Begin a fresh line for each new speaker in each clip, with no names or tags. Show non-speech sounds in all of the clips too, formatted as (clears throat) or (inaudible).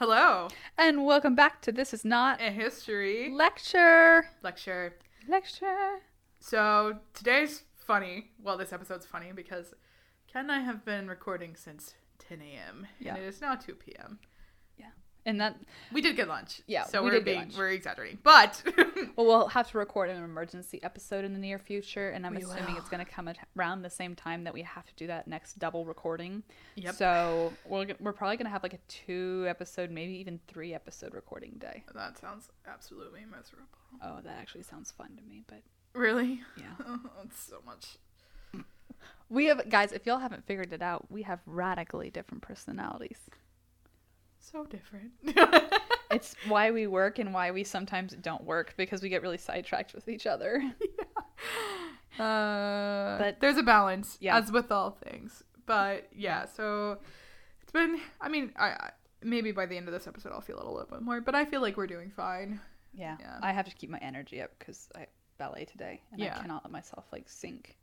Hello.
And welcome back to This Is Not
A history
Lecture.
lecture.
Lecture.
So today's funny. Well, this episode's funny because Ken and I have been recording since 10 a.m.
Yeah.
and it is now 2 p.m.
And that,
We did get lunch.
Yeah,
so
we get
being we're exaggerating, but (laughs)
well, we'll have to record an emergency episode in the near future, and I'm
We
assuming
will.
it's going to come around the same time that we have to do that next double recording.
Yep.
So we're, we're probably going to have like a two episode, maybe even three episode recording day.
that sounds absolutely miserable.
Oh, that actually sounds fun to me, but
Really?
yeah. (laughs)
it's so much.
We have, guys, if y'all haven't figured it out, we have radically different personalities.
So different. (laughs)
It's (laughs) why we work and why we sometimes don't work because we get really sidetracked with each other. (laughs)
Uh,
But-
there's a balance,
Yeah.
as with all things. But yeah, so it's been. I mean, I, I maybe by the end of this episode I'll feel it a little bit more, but I feel like we're doing fine.
Yeah.
Yeah.
I have to keep my energy up because I ballet today and
Yeah.
I cannot let myself like sink.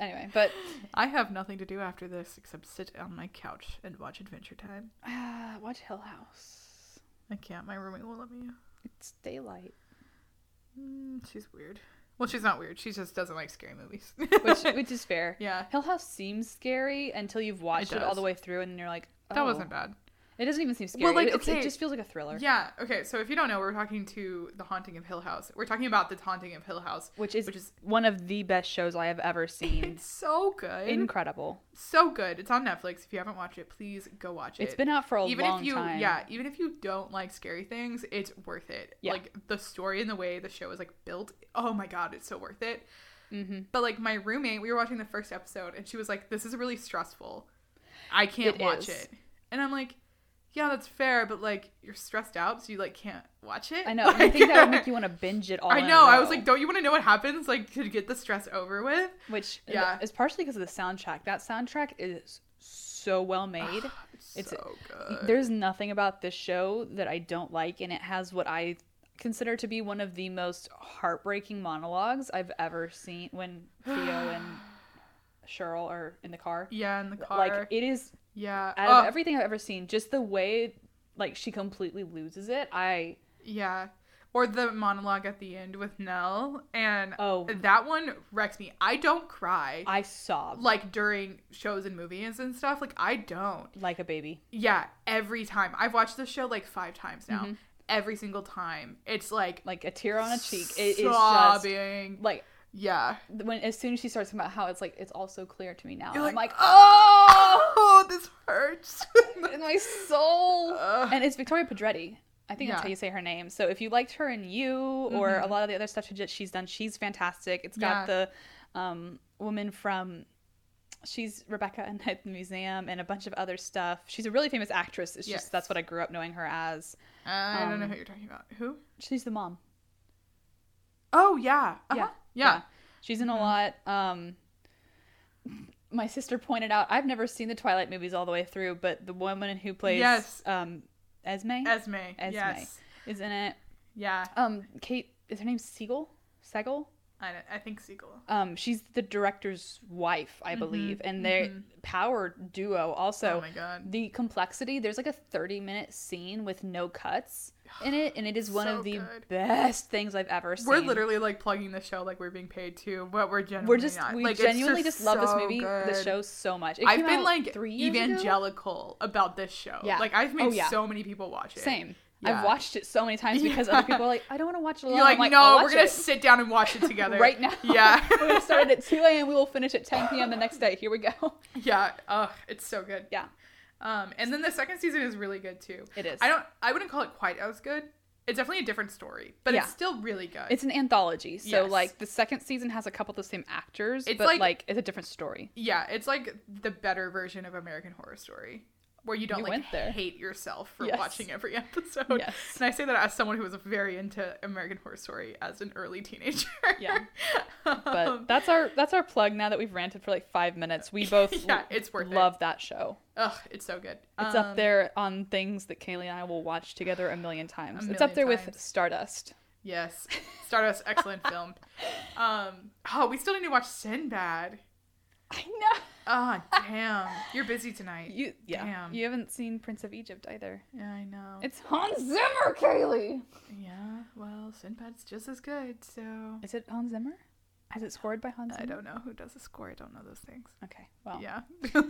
Anyway, but
I have nothing to do after this except sit on my couch and watch Adventure Time.
uh, watch Hill House.
I can't. My roommate won't let me.
It's daylight,
Mm, she's weird. Well, she's not weird. She just doesn't like scary movies.
which (laughs) which is fair.
yeah,
Hill House seems scary until you've watched it, all the way through and you're like,
that
oh.
wasn't bad.
It doesn't even seem scary.
Well, like,
it,
okay.
it just feels like a thriller,
Yeah. Okay. So if you don't know, we're talking to the Haunting of Hill House. We're talking about the Haunting of Hill House,
which is
which is
one of the best shows I have ever (laughs) seen.
it's so good.
Incredible.
so good. It's on Netflix. If you haven't watched it, please go watch it.
It's been out for a
even
long
if you
time.
yeah, even if you don't like scary things, it's worth it.
Yeah.
Like the story and the way the show is like built. Oh my god, it's so worth it.
Mm-hmm.
But like my roommate, we were watching the first episode and she was like, "This is really stressful. I can't
It
watch
is.
it." And I'm like, "Yeah, that's fair, but like you're stressed out, so you like can't watch it."
I know. I think that would make you want to binge it all.
I know. I was like, "Don't you want to know what happens like to get the stress over with?"
which
Yeah.
is partially because of the soundtrack. That soundtrack is so well ah, made.
It's,
It's-
so good.
There's nothing about this show that I don't like, and it has what I consider to be one of the most heartbreaking monologues I've ever seen. When Theo and (sighs) Cheryl are in the car,
yeah, in the car.
like it is
yeah.
out
Oh,
of everything I've ever seen, just the way like she completely loses it. I
Yeah. Or the monologue at the end with Nell. And
Oh.
that one wrecks me. I don't cry.
I sobbed
like during shows and movies and stuff. Like I don't.
like a baby.
Yeah, every time. I've watched this show like five times now.
Mhm.
Every single time. It's like
Like a tear on a cheek. It is just
sobbing.
like
yeah.
when as soon as she starts talking about how it's like it's all so clear to me now.
You're
I'm like,
oh, oh, this hurts. (laughs)
in my soul.
Ugh.
and it's Victoria Pedretti. I think
Yeah.
that's how you say her name. So if you liked her in You or
Mhm.
a lot of the other stuff she she's done, she's fantastic. It's got the um, woman from she's Rebecca and (laughs) at the museum and a bunch of other stuff. She's a really famous actress. It's
Yes.
just that's what I grew up knowing her as.
I don't know
Um,
who you're talking about. Who?
She's the mom.
Oh yeah. Uh-huh.
Yeah.
Yeah.
She's in a lot. Um, my sister pointed out I've never seen the Twilight movies all the way through, but the woman who plays
Yes.
um, Esme,
Esme.
Esme.
Yes.
is in it.
Yeah.
Um, Kate is her name Siegel? Segel?
I, I think Siegel.
Um, she's the director's wife, I
Mhm,
believe, and their
mhm.
power duo. Also,
oh my god.
the complexity. There's like a 30 minute scene with no cuts in it, and it is one
So
of the
good.
best things I've ever seen.
We're literally like plugging the show like we're being paid to, but we're genuinely
we're just
not.
we
like,
genuinely just, love this
so
movie, the show so much. It
I've been like
three years ago?
evangelical about this show.
Yeah.
Like I've made
Oh, yeah.
so many people watch it.
Same.
Yeah.
I've watched it so many times because
Yeah.
other people are like, I don't want to watch (laughs) it alone.
You're like,
I'm
no, we're gonna
it
sit down and watch it (laughs) together
right now.
Yeah. (laughs)
we're gonna start it at 2 a.m. We will finish at 10 p.m. the next day. Here we go.
yeah. Ugh, it's so good.
Yeah.
Um, and then the second season is really good too.
It is.
I don't. I wouldn't call it quite as good. It's definitely a different story, but
Yeah.
it's still really good.
It's an anthology, so
Yes.
like the second season has a couple of the same actors,
It's
but
like-
like, it's a different story.
yeah, it's like the better version of American Horror Story, where you don't
You
like hate yourself for
Yes.
watching every (laughs) episode.
Yes.
And I say that as someone who was very into American Horror Story as an early teenager.
Yeah. (laughs)
Um,
But that's our that's our plug. Now that we've ranted for like five minutes, we (laughs) both
yeah, it's worth
love that show.
Ugh, it's so good.
It's
Um,
up there on things that Kaylee and I will watch together a million (sighs) times.
A
it's up there
million
with. Stardust.
Yes, Stardust, excellent film. Um, oh, we still need to watch Sinbad.
I know.
Ah, damn. You're busy tonight.
You yeah.
Damn.
You haven't seen Prince of Egypt either.
yeah, I know.
It's Hans Zimmer, Kaylee.
yeah, well, Sinbad's just as good, so.
Is it Hans Zimmer? Is it scored by Hans Zimmer?
I don't know who does the score. I don't know those things.
Okay. Well,
Yeah. (laughs)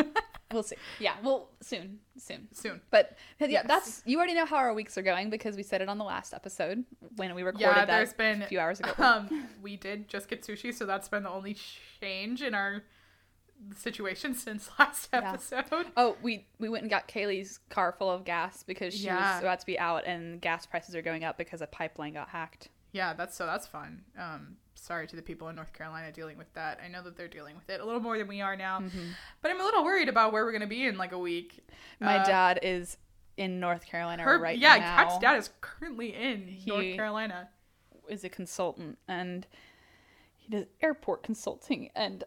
we'll see. Yeah, well, soon, soon.
Soon.
But yeah,
Yes.
that's you already know how our weeks are going because we said it on the last episode when we recorded
Yeah,
that
there's been
a few hours ago.
Um, we did just get sushi, so that's been the only change in our situation (laughs) since last
Yeah.
episode. (laughs)
Oh, we we went and got Kaylee's car full of gas because she
Yeah.
was about to be out, and gas prices are going up because a pipeline got hacked.
Yeah, that's so that's fun. Um, sorry to the people in North Carolina dealing with that. I know that they're dealing with it a little more than we are now, but I'm a little worried about where we're gonna be in like a week.
My
Uh,
dad is in North Carolina
Her,
right
yeah,
now.
Kat's dad is currently in
He-
North Carolina.
is a consultant, and he does airport consulting, and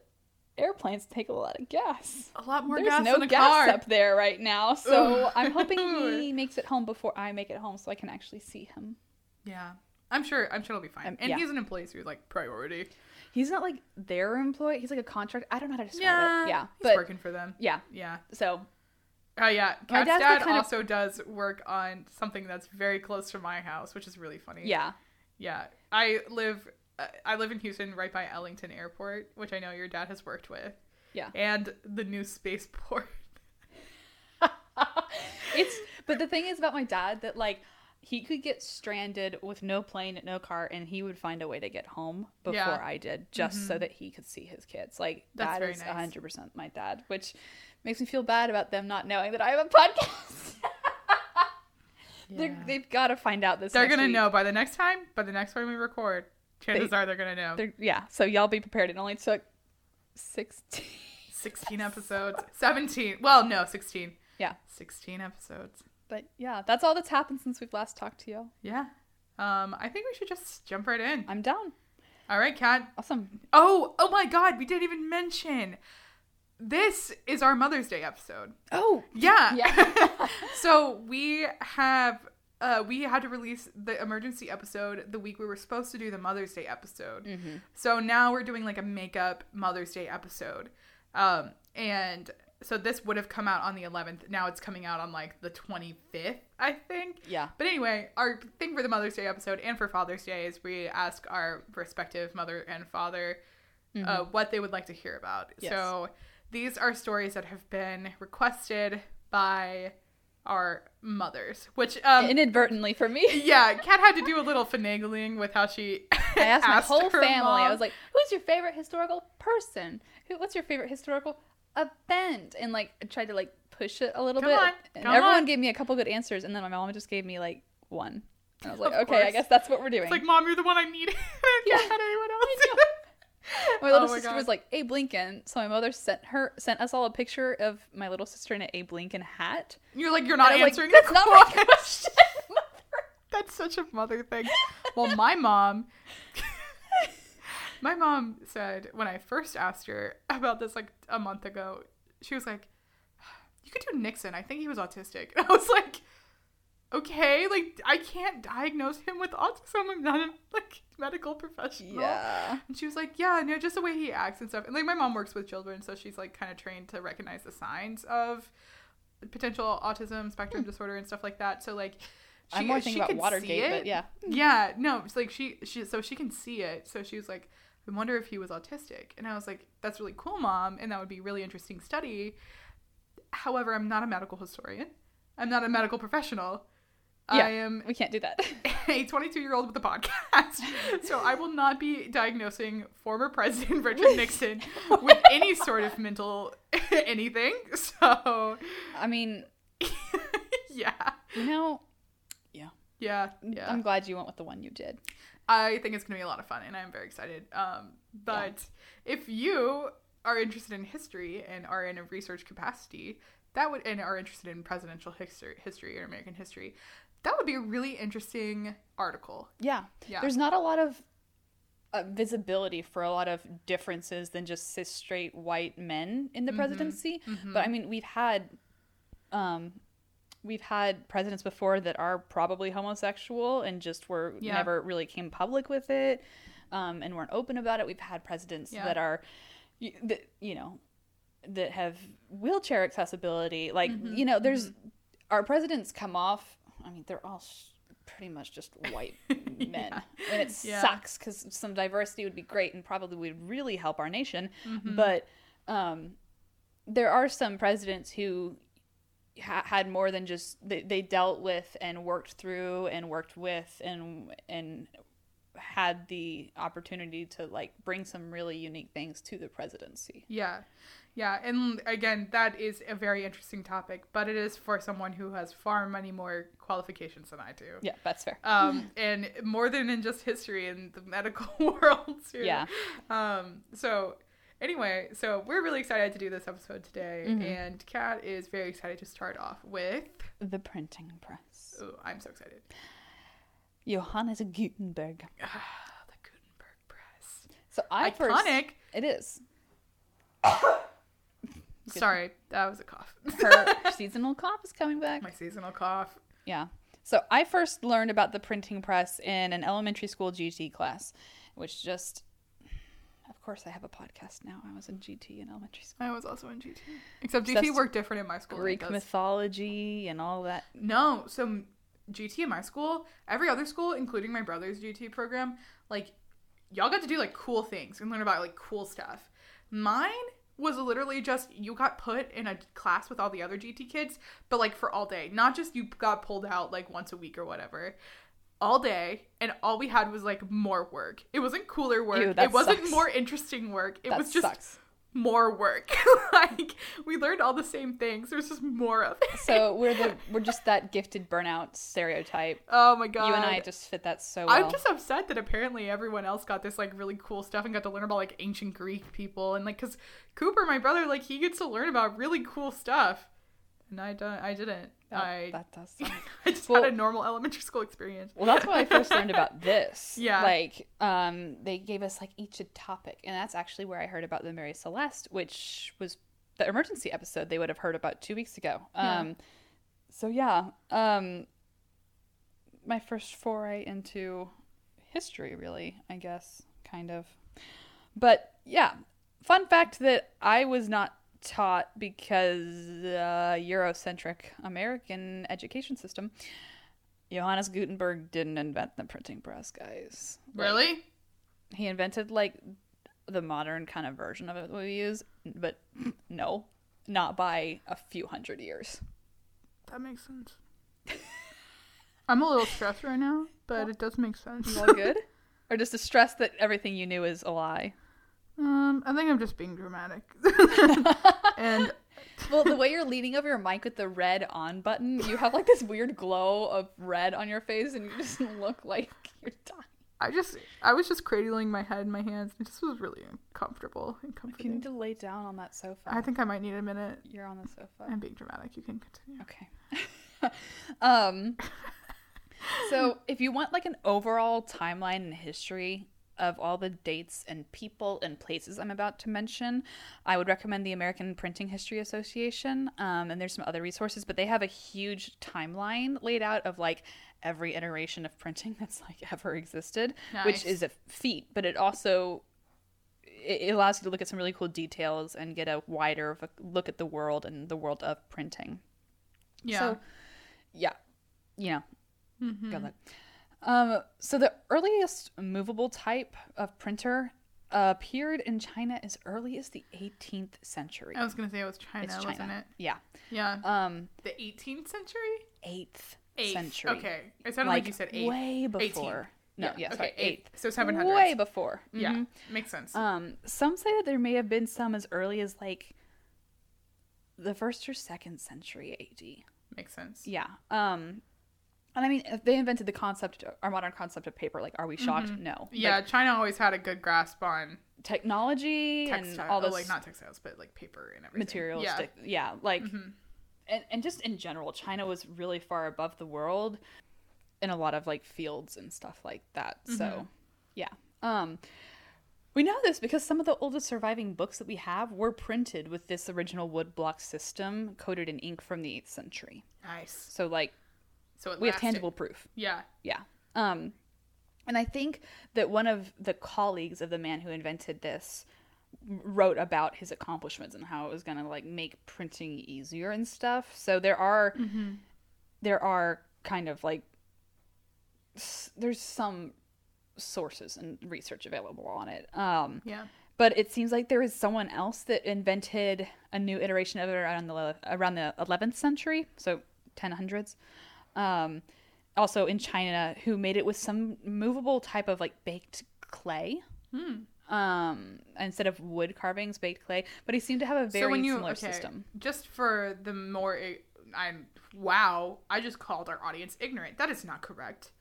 airplanes take a lot of gas.
A lot more
There's
gas
no
in a
gas
car.
up there right now, so
Ugh.
I'm hoping he (laughs) makes it home before I make it home, so I can actually see him.
Yeah, I'm sure. I'm sure it'll be fine.
Um,
and
yeah.
he's an employee, so he's like priority.
He's not like their employee; he's like a contract. I don't know how to describe
Yeah,
it. Yeah,
he's
but
working for them.
yeah.
Yeah.
So
Oh yeah,
My
Kat's dad
kind of-
also does work on something that's very close to my house, which is really funny.
yeah,
Yeah, I live. Uh, I live in Houston, right by Ellington Airport, which I know your dad has worked with.
Yeah.
And the new spaceport. (laughs)
it's but the thing is about my dad that like he could get stranded with no plane, no car, and he would find a way to get home before
Yeah.
I did, just so that he could see his kids. Like
That's
that is
nice.
hundred percent my dad, which makes me feel bad about them not knowing that I have a podcast. (laughs) They're, they've got to find out this.
They're gonna
week.
know by the next time. By the next time we record, chances
They-
are they're gonna know.
They're, yeah, so y'all be prepared. It only took sixteen.
Sixteen episodes. Seventeen. Well, no, sixteen.
Yeah,
Sixteen episodes.
but yeah, that's all that's happened since we've last talked to y'all.
Yeah. Um, I think we should just jump right in.
I'm down.
All right, Kat.
Awesome.
Oh, oh my God, we didn't even mention. This is our Mother's Day episode.
Oh,
Yeah.
Yeah. (laughs)
so we have uh we had to release the emergency episode the week we were supposed to do the Mother's Day episode.
Mm-hmm.
So now we're doing like a makeup Mother's Day episode. Um and so this would have come out on the 11th. Now it's coming out on like the 25th, I think.
yeah.
But anyway, our thing for the Mother's Day episode and for Father's Day is we ask our respective mother and father uh, what they would like to hear about.
Mm-hmm. Yes.
So these are stories that have been requested by our mothers, which um,
Inadvertently for me. (laughs)
yeah, Kat had to do a little finagling with how she. (laughs)
I asked my whole family. I was like, "Who's your favorite historical person? Who? What's your favorite historical event?" And like, I tried to like push it a little
Come
bit,
on,
and
come
everyone
on.
gave me a couple good answers, and then my mom just gave me like one. And I was like,
Of
"Okay, I guess that's what we're doing."
It's like, Mom, you're the one I needed. (laughs) I
Yeah.
anyone else.
My little
Oh my
sister
God.
was like Abe Lincoln, so my mother sent her sent us all a picture of my little sister in an Abe Lincoln hat.
You're like, you're not
And I was
answering
like, "That's not my
question. (laughs)
question, mother."
That's such a mother thing. Well, my mom, (laughs) my mom said when I first asked her about this like a month ago, she was like, "You could do Nixon. I think he was autistic." And (laughs) I was like, "Okay, like I can't diagnose him with autism. I'm not a like medical professional."
Yeah.
And she was like, "Yeah, no, just the way he acts and stuff." And like my mom works with children, so she's like kind of trained to recognize the signs of potential autism spectrum disorder and stuff like that. So like.
Hmm. I'm more thinking about Watergate, but yeah.
Yeah, no, it's like she she so she can see it. So she was like, I wonder if he was autistic. And I was like, that's really cool, mom, and that would be a really interesting study. However, I'm not a medical historian. I'm not a medical professional.
Yeah.
I am
We can't do that. (laughs)
a 22 year old with a podcast. (laughs) so I will not be diagnosing former President (laughs) Richard Nixon with any sort of mental anything. So,
I mean,
yeah.
you know, yeah.
Yeah. Yeah.
I'm glad you went with the one you did.
I think it's going to be a lot of fun and I'm very excited. Um, but if you are interested in history and are in a research capacity, that would and are interested in presidential history, history or American history, that would be a really interesting article.
Yeah.
Yeah.
There's not a lot of uh, visibility for a lot of differences than just cis straight white men in
Mm-hmm.
the presidency. But I mean, we've had um we've had presidents before that are probably homosexual and just were
Yeah.
never really came public with it um and weren't open about it. We've had presidents
Yeah.
that are that, you know that have wheelchair accessibility. Like
Mm-hmm,
you know, there's our presidents come off. I mean, they're all s- pretty much just white (laughs) men, and it
Yeah.
sucks because some diversity would be great and probably would really help our nation.
Mm-hmm.
But um, there are some presidents who ha- had more than just they, they dealt with and worked through and worked with and and had the opportunity to like bring some really unique things to the presidency.
Yeah. Yeah. And again, that is a very interesting topic, but it is for someone who has far many more qualifications than I do.
Yeah, that's fair.
Um, (laughs) and more than in just history in the medical (laughs) world too.
Yeah.
Um, so anyway, so we're really excited to do this episode today,
Mm-hmm.
and Kat is very excited to start off with.
The printing press.
Oh, I'm so excited.
Johannes Gutenberg.
Ah, the Gutenberg Press.
So I first
Iconic.
it is. (coughs)
Sorry, that was a cough.
Her (laughs) seasonal cough is coming back.
My seasonal cough.
Yeah. So I first learned about the printing press in an elementary school GT class, which just, of course, I have a podcast now. I was in GT in elementary school.
I was also in GT. Except GT worked different in my school.
Greek mythology and all that.
No, so GT in my school, every other school, including my brother's GT program, like y'all got to do like cool things and learn about like cool stuff. Mine was literally just you got put in a class with all the other GT kids, but like for all day, not just you got pulled out like once a week or whatever. All day, and all we had was like more work. It wasn't cooler work.
Ew,
it wasn't
sucks.
more interesting work. It
That
was just
sucks.
More work. (laughs) like we learned all the same things. There's just more of it.
So (laughs) we're the we're just that gifted burnout stereotype.
oh my god.
You and I just fit that so well.
I'm just upset that apparently everyone else got this like really cool stuff and got to learn about like ancient Greek people and like because Cooper, my brother, like he gets to learn about really cool stuff, and I don't, I didn't.
That,
I
that does. (laughs) suck.
I just
Well-
had a normal elementary school experience.
Well, that's when I first learned about (laughs) this.
Yeah.
Like, um, they gave us like each a topic, and that's actually where I heard about the Mary Celeste, which was the emergency episode they would have heard about two weeks ago.
Yeah.
Um, so yeah, um, my first foray into history, really, I guess, kind of. But yeah, fun fact that I was not taught because uh, Eurocentric American education system. Johannes Gutenberg didn't invent the printing press, guys. Like,
Really?
He invented like the modern kind of version of it that we use, but no, not by a few hundred years.
That makes sense. (laughs) I'm a little stressed right now, but it does make sense.
You all good? (laughs) or just the stress that everything you knew is a lie?
Um, I think I'm just being dramatic. (laughs) and
Well, the way you're leaning over your mic with the red on button, you have like this weird glow of red on your face, and you just (laughs) look like you're dying.
I just, I was just cradling my head in my hands. It just was really uncomfortable and
You need to lay down on that sofa.
I think I might need a minute.
you're on the sofa.
I'm being dramatic. You can continue.
Okay. (laughs) um so if you want like an overall timeline and history of all the dates and people and places I'm about to mention, I would recommend the American Printing History Association. Um, and there's some other resources, but they have a huge timeline laid out of like every iteration of printing (laughs) that's like ever existed, which is a feat, but it also it allows you to look at some really cool details and get a wider of a look at the world and the world of printing.
Yeah.
So, yeah, you know,
Mhm.
Um, so the earliest movable type of printer appeared in China as early as the 18th century.
I was gonna say it was China,
it's
wasn't it?
Yeah.
Yeah.
Um,
the 18th century.
8th
Eighth.
century.
Okay. It sounded like, you said eighth.
way before. No,
Yeah,
yeah,
okay, eighth.
8th.
So 700.
Way before.
Yeah.
Mhm.
Makes sense.
Um, some say that there may have been some as early as like the first or second century AD.
Makes sense.
Yeah. Um, and I mean, if they invented the concept, our modern concept of paper. Like, are we shocked? No.
Mm-hmm. Yeah.
Like,
China always had a good grasp on
technology and all
oh,
this
like not textiles, but like paper and everything.
materialistic. Yeah. like,
Mhm.
and, and just in general, China was really far above the world in a lot of like fields and stuff like that.
Mm-hmm.
So, yeah. Um, we know this because some of the oldest surviving books that we have were printed with this original wood block system coated in ink from the 8th century.
Nice.
So, like,
So it
we have tangible proof.
Yeah.
Yeah. Um, and I think that one of the colleagues of the man who invented this wrote about his accomplishments and how it was going to like make printing easier and stuff. So there are
Mm-hmm.
there are kind of like there's some sources and research available on it. Um
Yeah.
but it seems like there is someone else that invented a new iteration of it around the around the 11th century, so 1000s. Um, also in China, who made it with some movable type of like baked clay.
Hmm.
Um, instead of wood carvings, baked clay. But he seemed to have a very
so when you
similar
okay,
system.
just for the more, I'm wow, I just called our audience ignorant. That is not correct.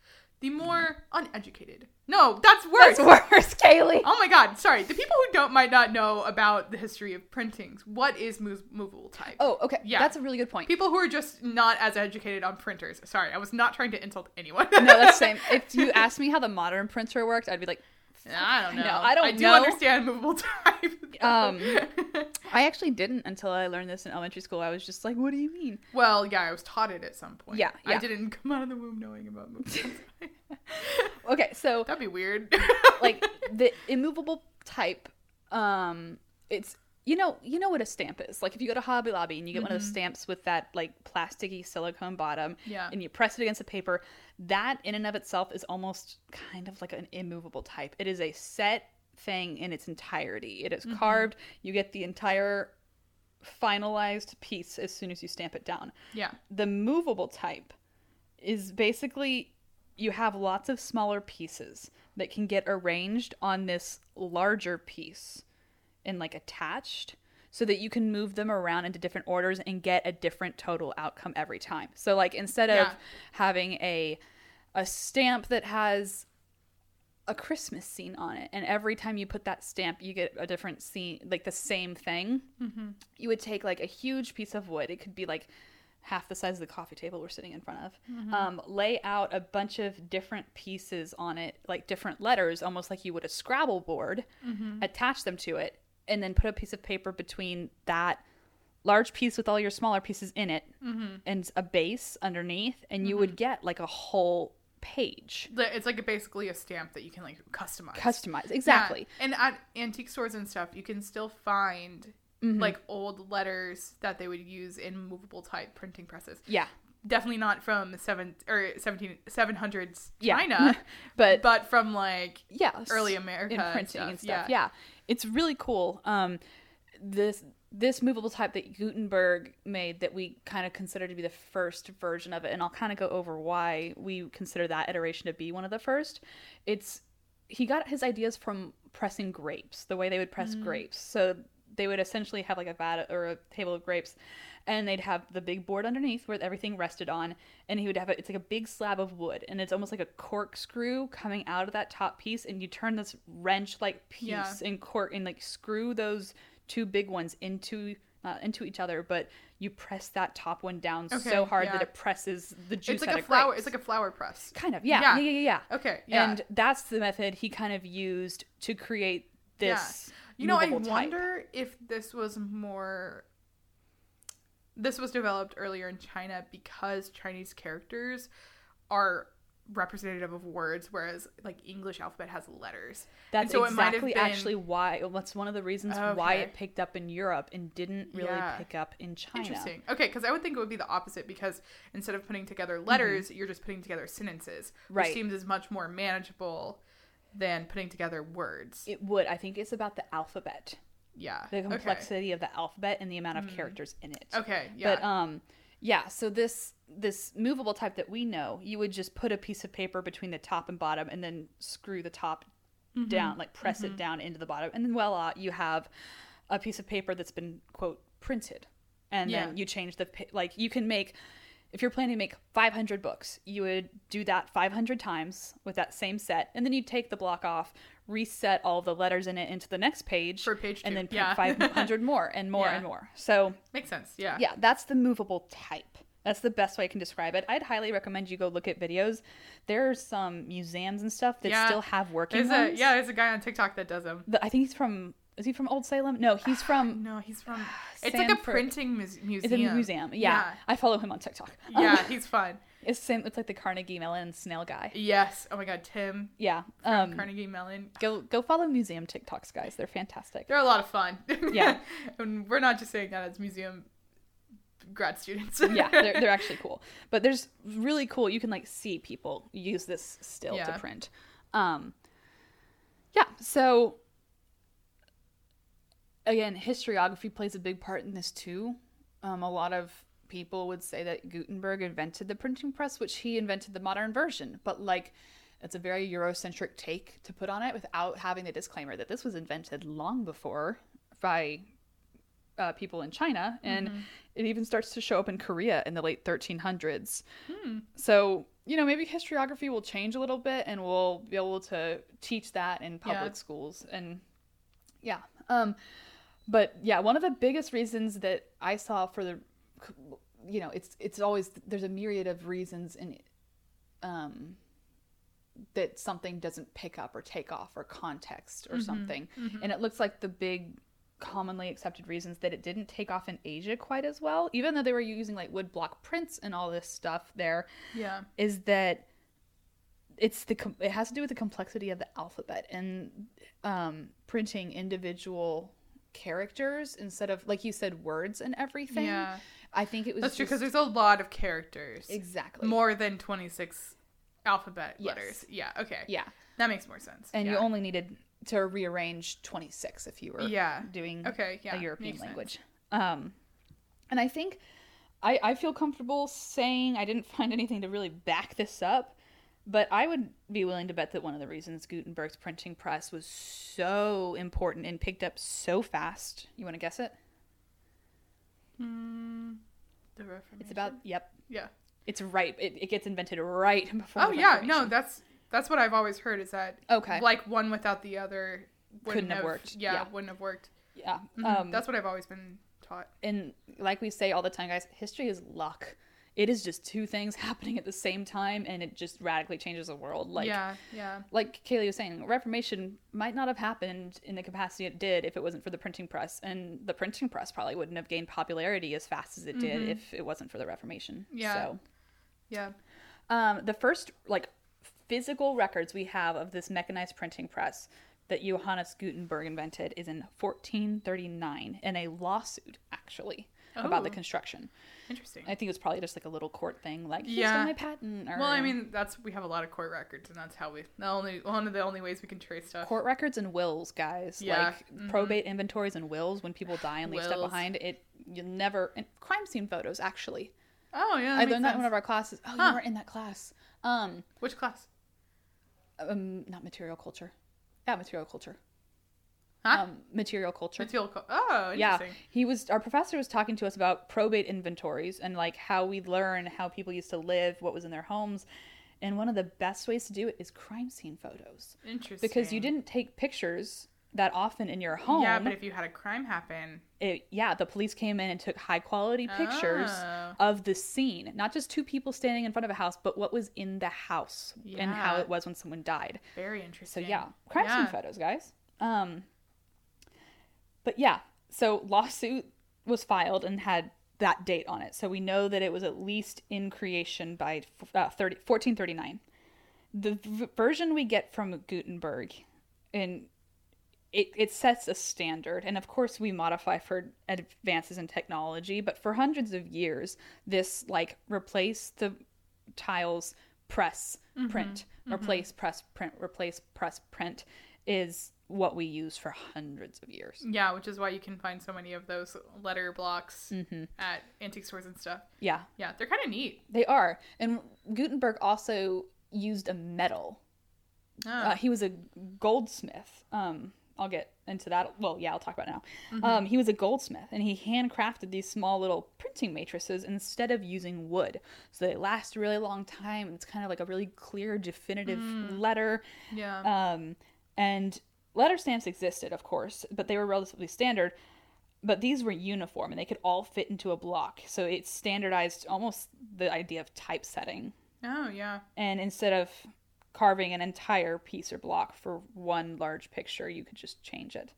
The more uneducated. No, that's worse.
That's worse, (laughs) Kaylee.
Oh my god, sorry. The people who don't might not know about the history of printings. What is mov- movable type?
Oh, okay.
Yeah.
That's a really good point.
People who are just not as educated on printers. Sorry, I was not trying to insult anyone.
no, that's the (laughs) same. If you asked me how the modern printer worked, I'd be like, (laughs)
I don't know.
No, I don't
I do
know.
understand movable type. (laughs)
Um, (laughs) I actually didn't until I learned this in elementary school. I was just like, what do you mean?
well, yeah, I was taught it at some point.
Yeah,
I didn't come out of the womb knowing about movable type.
Okay, so
That'd be weird.
like the immovable type um it's you know you know what a stamp is like if you go to hobby lobby and you get one of those stamps with that like plasticky silicone bottom
Yeah.
and you press it against the paper that in and of itself is almost kind of like an immovable type. It is a set thing in its entirety. It is mm-hmm. carved. You get the entire finalized piece as soon as you stamp it down.
Yeah.
the movable type is basically you have lots of smaller pieces that can get arranged on this larger piece and like attached so that you can move them around into different orders and get a different total outcome every time. So like instead of
Yeah.
having a a stamp that has a Christmas scene on it and every time you put that stamp you get a different scene like the same thing mm-hmm. you would take like a huge piece of wood. It could be like half the size of the coffee table we're sitting in front of. Mm-hmm. Um, lay out a bunch of different pieces on it, like different letters, almost like you would a Scrabble board. Mm-hmm. Attach them to it, and then put a piece of paper between that large piece with all your smaller pieces in it, and a base underneath, and you would get like a whole page
It's like a, basically a stamp that you can like customize.
customized. Exactly.
Yeah. And at antique stores and stuff, you can still find
Mm-hmm.
like old letters that they would use in movable type printing presses.
Yeah.
Definitely not from the seven or 17 700s
Yeah.
China, (laughs)
But
but from like
yeah
early America
in
and
printing
stuff,
and stuff.
yeah.
Yeah. It's really cool. Um, this this movable type that Gutenberg made that we kind of consider to be the first version of it, and I'll kind of go over why we consider that iteration to be one of the first. It's he got his ideas from pressing grapes, the way they would press grapes. So they would essentially have like a vat or a table of grapes, and they'd have the big board underneath where everything rested on, and he would have it. It's like a big slab of wood, and it's almost like a corkscrew coming out of that top piece, and you turn this wrench-like piece
Yeah.
and cork and like screw those two big ones into not into each other, but you press that top one down
Okay,
so hard
yeah.
that it presses the juice
it's like a flower.
grapes.
It's like a flower press.
kind of yeah
Yeah.
yeah yeah yeah.
Okay, yeah.
And that's the method he kind of used to create this.
You know, I
type.
wonder if this was more. This was developed earlier in China because Chinese characters are representative of words, whereas like English alphabet has letters.
That's
so it might have
exactly
been-
actually why. That's one of the reasons why it picked up in Europe and didn't really
Yeah.
pick up in China.
Interesting. Okay, because I would think it would be the opposite because instead of putting together letters, you're just putting together sentences, which
Mm-hmm. Right.
seems as much more manageable than putting together words.
It would. I think it's about the alphabet,
yeah.
the
Okay.
complexity of the alphabet and the amount of characters in it.
Okay. Yeah.
But um yeah, so this this movable type that we know, you would just put a piece of paper between the top and bottom and then screw the top
Mm-hmm.
down, like press it down into the bottom. And then voila, you have a piece of paper that's been quote printed. And
Yeah.
then you change the like you can make if you're planning to make 500 books, you would do that 500 times with that same set, and then you'd take the block off, reset all the letters in it into the next page,
For page
and then print
yeah.
500 (laughs) more and more
Yeah.
and more. So
Makes sense. Yeah.
yeah, that's the movable type. That's the best way I can describe it. I'd highly recommend you go look at videos. There's some museums and stuff that
Yeah.
still have working
There's a
ones.
yeah. There's a guy on TikTok that does them.
The- I think he's from. Is he from Old Salem? No, he's (sighs) from.
No, he's from. (sighs) It's like a
Sanford.
printing
It's
museum.
a museum. Yeah. I follow him on TikTok.
Yeah, yeah (laughs) he's fun.
It's same. It's like the Carnegie Mellon snail guy.
Yes. Oh my God, Tim
Yeah. Um,
Carnegie Mellon.
go go follow museum TikToks, guys. They're fantastic.
They're a lot of fun.
Yeah. (laughs)
and we're not just saying that as museum grad students.
yeah, they're, they're (laughs) actually cool. But there's really cool. You can like see people use this still
Yeah.
to print. Um, yeah. So again, historiography plays a big part in this too. Um, a lot of people would say that Gutenberg invented the printing press, which he invented the modern version. But like, it's a very Eurocentric take to put on it without having the disclaimer that this was invented long before by uh, people in China, and it even starts to show up in Korea in the late 1300s. So, you know, maybe historiography will change a little bit and we'll be able to teach that in public
Yeah.
schools. And yeah. Um, but yeah, one of the biggest reasons that I saw for the, you know, it's, it's always, there's a myriad of reasons in, um, that something doesn't pick up or take off or context or something. And it looks like the big commonly accepted reasons that it didn't take off in Asia quite as well, even though they were using like woodblock prints and all this stuff there,
yeah.
is that it's the com- it has to do with the complexity of the alphabet and um, printing individual characters instead of like you said words and everything.
Yeah.
I think it was
That's true because there's a lot of characters.
exactly
More than 26 alphabet
Yes.
letters. Yeah. Okay.
yeah,
That makes more sense.
and
yeah.
you only needed to rearrange 26 if you were
Yeah.
doing
Okay. Yeah.
a European
makes sense.
language. Um, and I think I, I feel comfortable saying I didn't (laughs) find anything to really back this up, but I would be willing to bet that one of the reasons Gutenberg's printing press was so important and picked up so fast. You want to guess it?
Hmm. The Reformation.
It's about yep.
Yeah.
It's right. It, it gets invented right (laughs) before.
Oh yeah. No, that's that's what I've always heard is that
Okay.
like one without the other wouldn't
Couldn't have worked.
Yeah,
Yeah.
wouldn't have worked.
yeah.
Mhm.
Um,
that's what I've always been taught.
and like we say all the time, guys, history is luck. It is just two things (laughs) happening at the same time, and it just radically changes the world. Like
yeah. Yeah.
like Kaylee was saying, Reformation might not have happened in the capacity it did if it wasn't for the printing press, and the printing press probably wouldn't have gained popularity as fast as it did if it wasn't for the Reformation.
Yeah.
So,
Yeah.
um, the first like physical records we have of this mechanized printing press that Johannes Gutenberg invented is in 1439 in a lawsuit, actually, about the
Oh.
construction.
Interesting.
I think it was probably just like a little court thing, like
Yeah.
my patent. Or
Well, I mean, that's we have a lot of court records, and that's how we the only one of the only ways we can trace stuff.
court records and wills, guys.
Yeah,
Like
mhm.
probate inventories and wills when people die and leave stuff behind. It you never and crime scene photos actually.
Oh yeah,
I learned
makes
that in one of our classes. Oh,
Huh.
you were in that class. Um,
Which class?
um, not material culture. Yeah, material culture.
Huh?
Um, material culture.
Material. Co- oh,
yeah, he was. Our professor was talking to us about probate inventories and like how we learn how people used to live, what was in their homes, and one of the best ways to do it is crime scene photos
Interesting.
because you didn't take pictures that often in your home.
Yeah, but if you had a crime happen,
it, yeah, the police came in and took high quality pictures
Oh.
of the scene, not just two people standing in front of a house, but what was in the house and how it was when someone died.
very interesting.
So yeah, crime scene photos, guys. Um, but yeah, so lawsuit was filed and had that date on it, so we know that it was at least in creation by uh, 30, 1439. The v- version we get from Gutenberg, and it, it sets a standard, and of course we modify for advances in technology. But for hundreds of years, this like replace the tiles, press, print, replace, press, print, replace, press, print is what we use for hundreds of years.
Yeah, which is why you can find so many of those letter blocks
Mm-hmm.
at antique stores and stuff.
Yeah,
Yeah, they're kind of neat.
they are. And Gutenberg also used a metal.
Oh.
Uh, he was a goldsmith. Um, I'll get into that. Well, yeah, I'll talk about it now. Um, he was a goldsmith, and he handcrafted these small little printing matrices instead of using wood, so they last a really long time. It's kind of like a really clear, definitive letter.
yeah.
Um, and letter stamps existed, of course, but they were relatively standard. But these were uniform, and they could all fit into a block, so it standardized almost the idea of typesetting
oh yeah.
and instead of carving an entire piece or block for one large picture you could just change it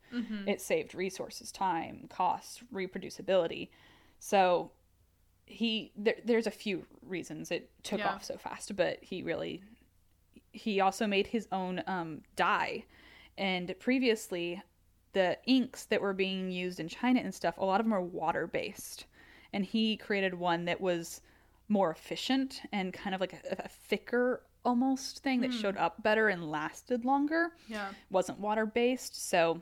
it saved resources time costs reproducibility so he there, there's a few reasons it took
Yeah.
off so fast, but he really he also made his own um, dye, and previously the inks that were being used in China and stuff, a lot of them are water based, and he created one that was more efficient and kind of like a, a thicker almost thing that showed up better and lasted longer
Yeah.
wasn't water based, so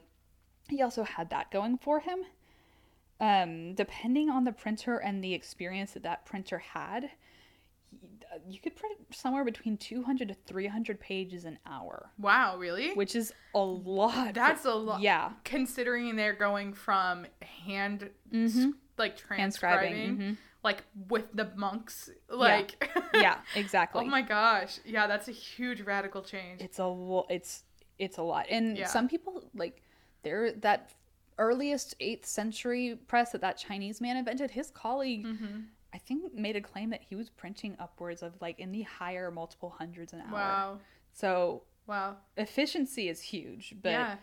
he also had that going for him. Um, depending on the printer and the experience that that printer had, you could print somewhere between 200 to 300 pages an hour,
Wow, really?
which is a lot.
That's a lot.
Yeah.
Considering they're going from hand,
Mhm.
like transcribing,
scribing. mhm.
like with the monks, like. (laughs)
Yeah, exactly.
oh my gosh. Yeah, that's a huge radical change.
it's a lo- it's it's a lot and
Yeah.
some people like they're that earliest 8th century press that that chinese man invented his colleague
Mm-hmm.
I think made a claim that he was printing upwards of like in the higher multiple hundreds an hour
Wow.
so
Wow.
efficiency is huge but
yeah.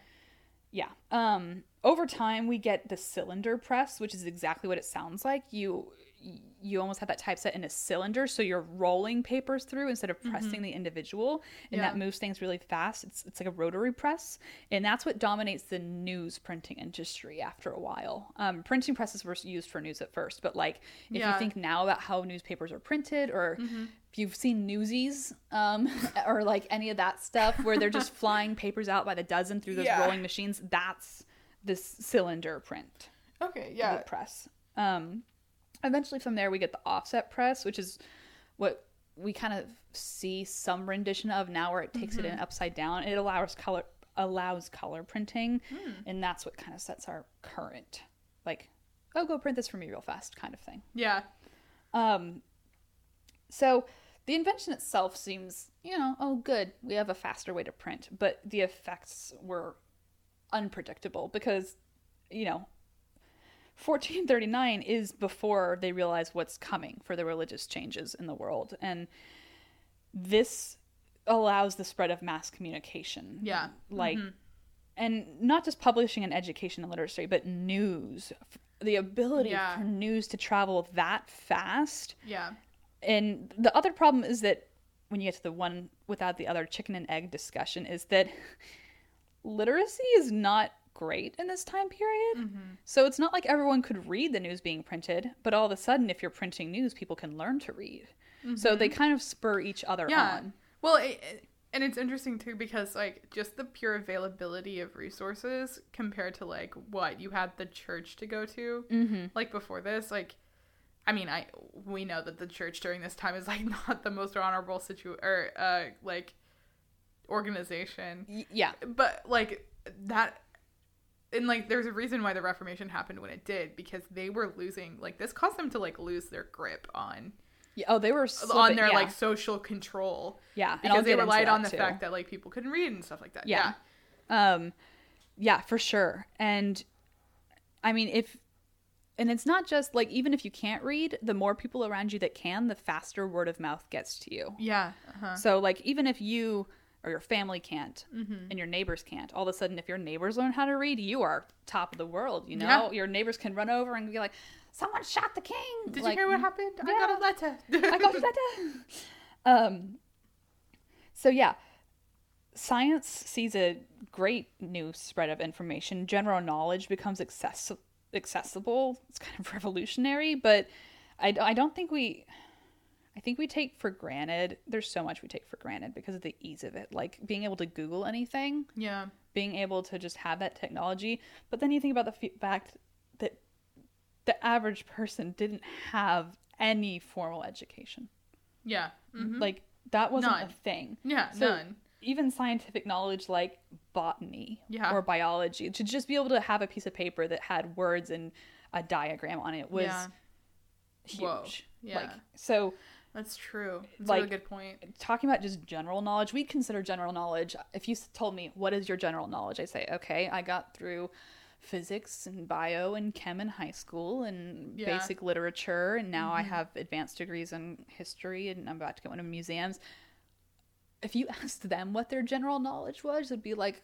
yeah um over time we get the cylinder press which is exactly what it sounds like you you almost have that typeset in a cylinder so you're rolling papers through instead of pressing the individual and that
Mm-hmm.
Moves things really fast it's, it's like a rotary press and that's what dominates the news printing industry after a while um, printing presses were used for news at first but like if
Yeah.
you think now about how newspapers are printed or if you've seen newsies um, (laughs) or like any of that stuff where they're just (laughs) flying papers out by the dozen through those
Yeah.
rolling machines that's this cylinder print
Okay. Yeah.
press um, eventually from there we get the offset press which is what we kind of see some rendition of now where it takes it in upside down. It allows color allows color printing and that's what kind of sets our current like oh go print this for me real fast kind of thing.
Yeah.
um, so the invention itself seems, you know, oh, good, we have a faster way to print, but the effects were unpredictable because, you know, 1439 is before they realize what's coming for the religious changes in the world. And this allows the spread of mass communication.
Yeah.
Like, mm-hmm. and not just publishing and education and literacy, but news. The ability
Yeah.
for news to travel that fast
Yeah.
and the other problem is that when you get to the one without the other chicken and egg discussion is that (laughs) literacy is not great in this time period.
Mm-hmm.
So it's not like everyone could read the news being printed, but all of a sudden if you're printing news, people can learn to read. So they kind of spur each other
Mm-hmm. Yeah.
on.
Well, it, it- and it's interesting too because like just the pure availability of resources compared to like what you had the church to go to
Mm-hmm.
like before this like I mean I we know that the church during this time is like (laughs) not the most honorable situ or uh like organization
Y- yeah.
but like that and like there's a reason why the reformation happened when it did because they were losing like this caused them to like lose their grip on
Yeah, Oh, they were
on their
yeah.
like social control
yeah,
because they relied on the
too.
fact that like people couldn't read and stuff like that.
Yeah. Um yeah, for sure. And I mean if and it's not just like even if you can't read, the more people around you that can, the faster word of mouth gets to you.
Yeah. Uh-huh.
So like even if you or your family can't
Mm-hmm.
and your neighbors can't, all of a sudden if your neighbors learn how to read, you are top of the world, you know?
Yeah.
Your neighbors can run over and be like, Someone shot the king.
Did
Like,
you hear what happened? I got a letter. (laughs)
I got that. Um, so yeah, science sees a great new spread of information. General knowledge becomes accessi- accessible. It's kind of (laughs) revolutionary, but I, I don't think we. I think we take for granted. There's so much we take for granted because of the ease of it, like being able to Google anything,
yeah.
being able to just have that technology. But then you think about the f- fact that the average person didn't have any formal education.
Yeah. Mhm.
Like that wasn't a thing.
Yeah.
So
none.
even scientific knowledge like botany
Yeah.
or biology, to just be able to have a piece of paper that had words and a diagram on it was
Yeah.
huge.
Whoa. Yeah.
Like so
That's true. That's
like-
a really good point.
talking about just general knowledge, we consider general knowledge. If you told me what is your general knowledge, I say, okay, I got through physics and bio and chem in high school and
Yeah.
basic literature, and now I
Mhm.
have advanced degrees in history, and I'm about to go into museums. If you (laughs) asked them what their general knowledge was, it'd be like,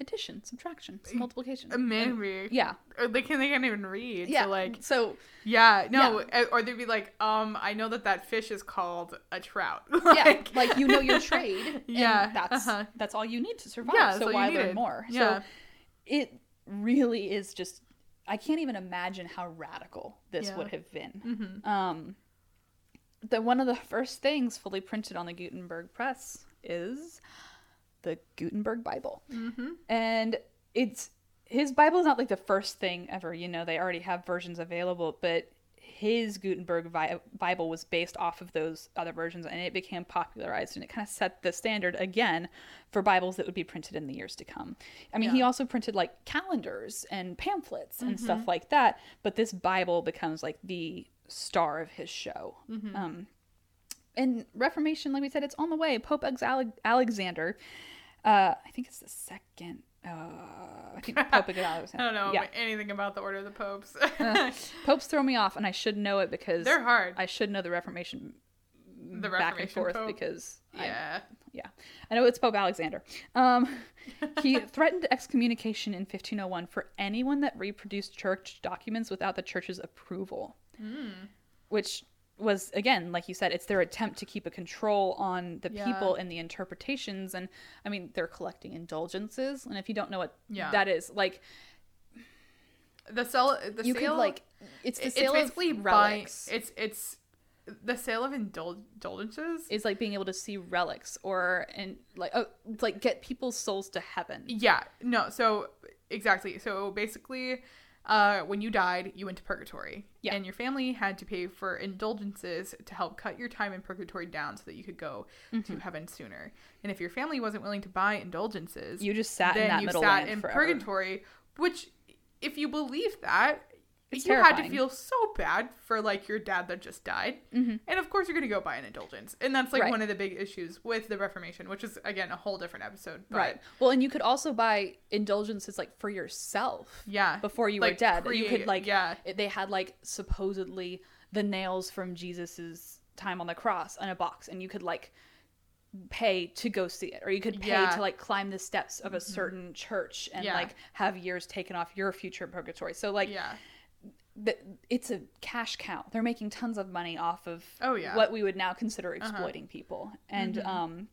addition, subtraction, multiplication.
Uh,
And-
Maybe.
yeah.
Or they can they can't even read.
Yeah.
So like
so
yeah, no, uh, or they'd be like, um, I know that that fish is called a trout. (laughs)
yeah, like you know your (laughs) trade. and
Yeah,
that's
uh-huh.
that's all you need to survive.
Yeah,
so why learn more?
Yeah.
So it really is just I can't even imagine how radical this
Yeah.
would have been.
Mhm.
Um, the one of the first things fully printed on the Gutenberg press is the Gutenberg Bible,
Mhm.
and it's his Bible is not like the first thing ever. You know, they already have versions available, but his Gutenberg Vi- Bible was based off of those other versions, and it became popularized, and it kind of set the standard again for Bibles that would be printed in the years to come. I mean, he also printed like calendars and pamphlets and
Mm-hmm.
stuff like that, but this Bible becomes like the star of his show.
Mm-hmm.
Um, and Reformation, like we said, it's on the way. Pope Ex- Ale- Alexander, uh, I think it's the second. Uh, I think Pope (laughs) Alexander.
I don't know
Yeah,
anything about the order of the popes.
Uh, popes throw me off, and I should know it because
They're hard.
I should know the Reformation
The
back and
Reformation
forth
Pope.
because I,
yeah.
yeah, I know it's Pope Alexander. Um, he (laughs) threatened excommunication in 1501 for anyone that reproduced church documents without the church's approval,
Hmm.
which was again, like you said, it's their attempt to keep a control on the
Yeah.
people and the interpretations. And I mean, they're collecting indulgences, and if you don't know what
Yeah.
that is, like
The sale. The
you
sale,
could like, it's the
it's basically
of
buying.
relics.
It's it's the sale of indul- indulgences.
is like being able to see relics or and like oh, like get people's souls to heaven.
Yeah, no, so exactly. So basically, uh, when you died, you went to purgatory.
Yeah.
And your family had to pay for indulgences to help cut your time in purgatory down so that you could go
Mm-hmm.
to heaven sooner. And if your family wasn't willing to buy indulgences,
You just sat in that
you
middle
sat
land
in
forever.
purgatory, which, if you believe that,
It's
you had to feel so bad for like your dad that just died.
Mhm.
And of course, you're going to go buy an indulgence. And that's like
Right.
one of the big issues with the Reformation, which is, again, a whole different episode. But
Right. Well, and you could also buy indulgences like for yourself
Yeah.
before you were dead.
pre-
you could like
yeah.
they had like supposedly the nails from Jesus's time on the cross in a box and you could like pay to go see it or you could pay
Yeah.
to like climb the steps of a certain church and
Yeah.
like have years taken off your future purgatory. So like
yeah.
It's a cash cow. They're making tons of money off of
Oh, yeah. Uh-huh.
what we would now consider exploiting people. And
Mm-hmm.
um,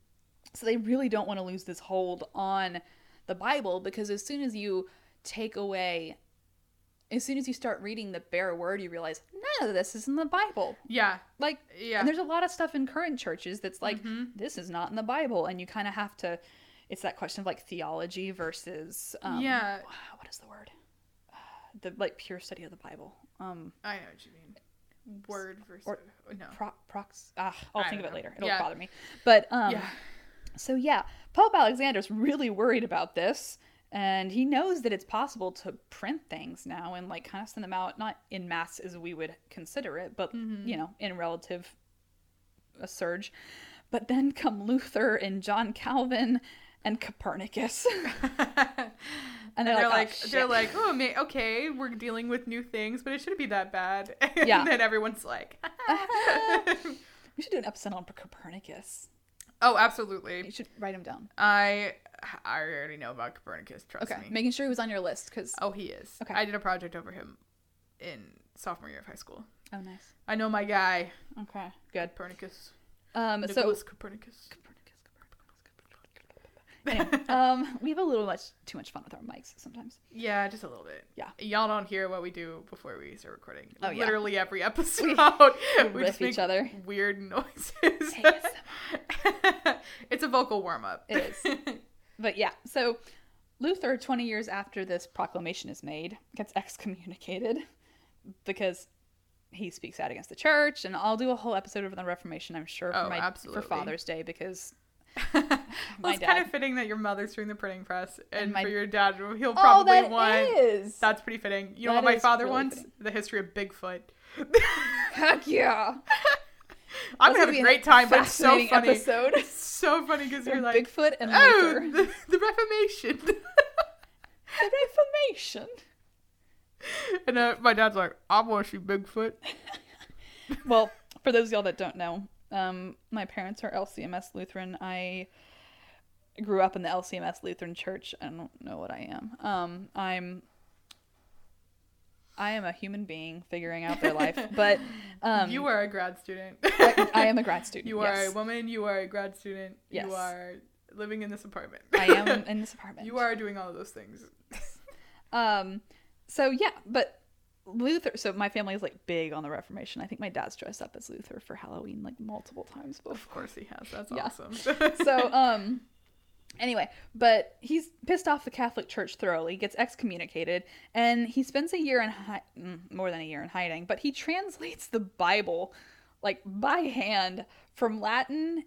so they really don't want to lose this hold on the Bible because as soon as you take away, as soon as you start reading the bare word, you realize none of this is in the Bible.
Yeah.
Like,
Yeah.
and there's a lot of stuff in current churches that's like,
Mhm.
this is not in the Bible. And you kind of have to, it's that question of like theology versus, um,
Yeah. (sighs)
what is the word? The like pure study of the Bible. Um,
I know what you mean. Word versus.
Or-
no.
pro- prox ah, I'll
I
think of it
know.
later. It'll
Yeah.
bother me. But um
yeah.
so yeah, Pope Alexander's really worried about this and he knows that it's possible to print things now and like kind of send them out not in mass as we would consider it, but
Mm-hmm.
you know, in relative a surge. But then come Luther and John Calvin and Copernicus. (laughs) (laughs)
and
they're
they're,
like,
like,
"Oh,
they're
shit."
like, oh, ma- okay, we're dealing with new things, but it shouldn't be that bad. (laughs) And
Yeah.
then everyone's like, (laughs) (laughs)
we should do an episode on Copernicus.
oh, absolutely.
You should write him down.
I I already know about Copernicus. Trust
Okay,
me.
making sure he was on your list because
oh, he is.
Okay.
I did a project over him in sophomore year of high school.
oh nice.
I know my guy,
Okay, good.
Copernicus.
Um, so
Nicholas Copernicus.
Anyway, (laughs) um, we have a little much too much fun with our mics sometimes.
Yeah, just a little bit.
Yeah.
Y'all don't hear what we do before we start recording.
Oh, yeah.
Literally every (laughs) episode. (laughs)
we
we
riff
just make
each other.
Weird noises. It's a vocal warm up.
It is. But yeah, so Luther, 20 years after this proclamation is made, gets excommunicated because he speaks out against the church. And I'll do a whole episode of the Reformation, I'm sure, for,
Oh,
my,
absolutely.
for Father's Day because (laughs)
well, it's kind of fitting that your mother's doing the printing press, and,
my-
for your dad, he'll
oh,
probably
that
want.
is
That's pretty fitting. You know what my father
really
wants?
fitting.
The history of Bigfoot. (laughs)
heck yeah. (laughs)
I'm
That's
gonna have a great time, but it's so funny.
Episode.
It's so funny because you're like,
Bigfoot and
oh,
Luther.
the, the Reformation.
The Reformation.
and uh, my dad's like, I want to see Bigfoot.
well, for those of y'all that don't know, um, my parents are LCMS Lutheran. I grew up in the LCMS Lutheran Church. I don't know what I am. Um, I'm I am a human being figuring out their life, (laughs) but um,
you are a grad student.
I, I am a grad (laughs) student.
You
yes.
are a woman. You are a grad student.
Yes.
You are living in this apartment.
I am in (laughs) this apartment.
you are doing all of those things.
Um, so yeah, but Luther. So my family is like big on the Reformation. I think my dad's dressed up as Luther for Halloween like multiple times before.
Of course he has. That's
Yeah.
awesome. (laughs)
so um anyway but he's pissed off the catholic church thoroughly gets excommunicated and he spends a year in hi- mm, more than a year in hiding but he translates the bible like by hand from latin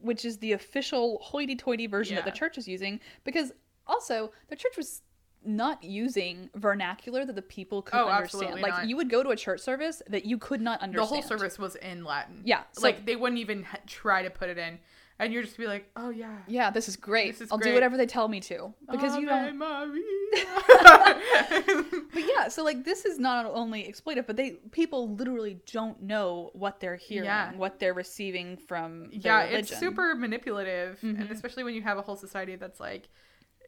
which is the official hoity-toity version that the church is using because also the church was not using vernacular that the people could
Oh,
understand like
not.
you would go to a church service that you could not understand.
the whole service was in Latin.
Yeah, so-
like they wouldn't even ha- try to put it in, and you're just be like, oh yeah.
yeah this is great
This is
i'll do whatever they tell me to because you
Ave
don't
Maria. (laughs)
But yeah, so like this is not only exploitive, but they people literally don't know what they're hearing,
Yeah.
what they're receiving from
yeah,
religion.
it's super manipulative, and
Mhm.
especially when you have a whole society that's like,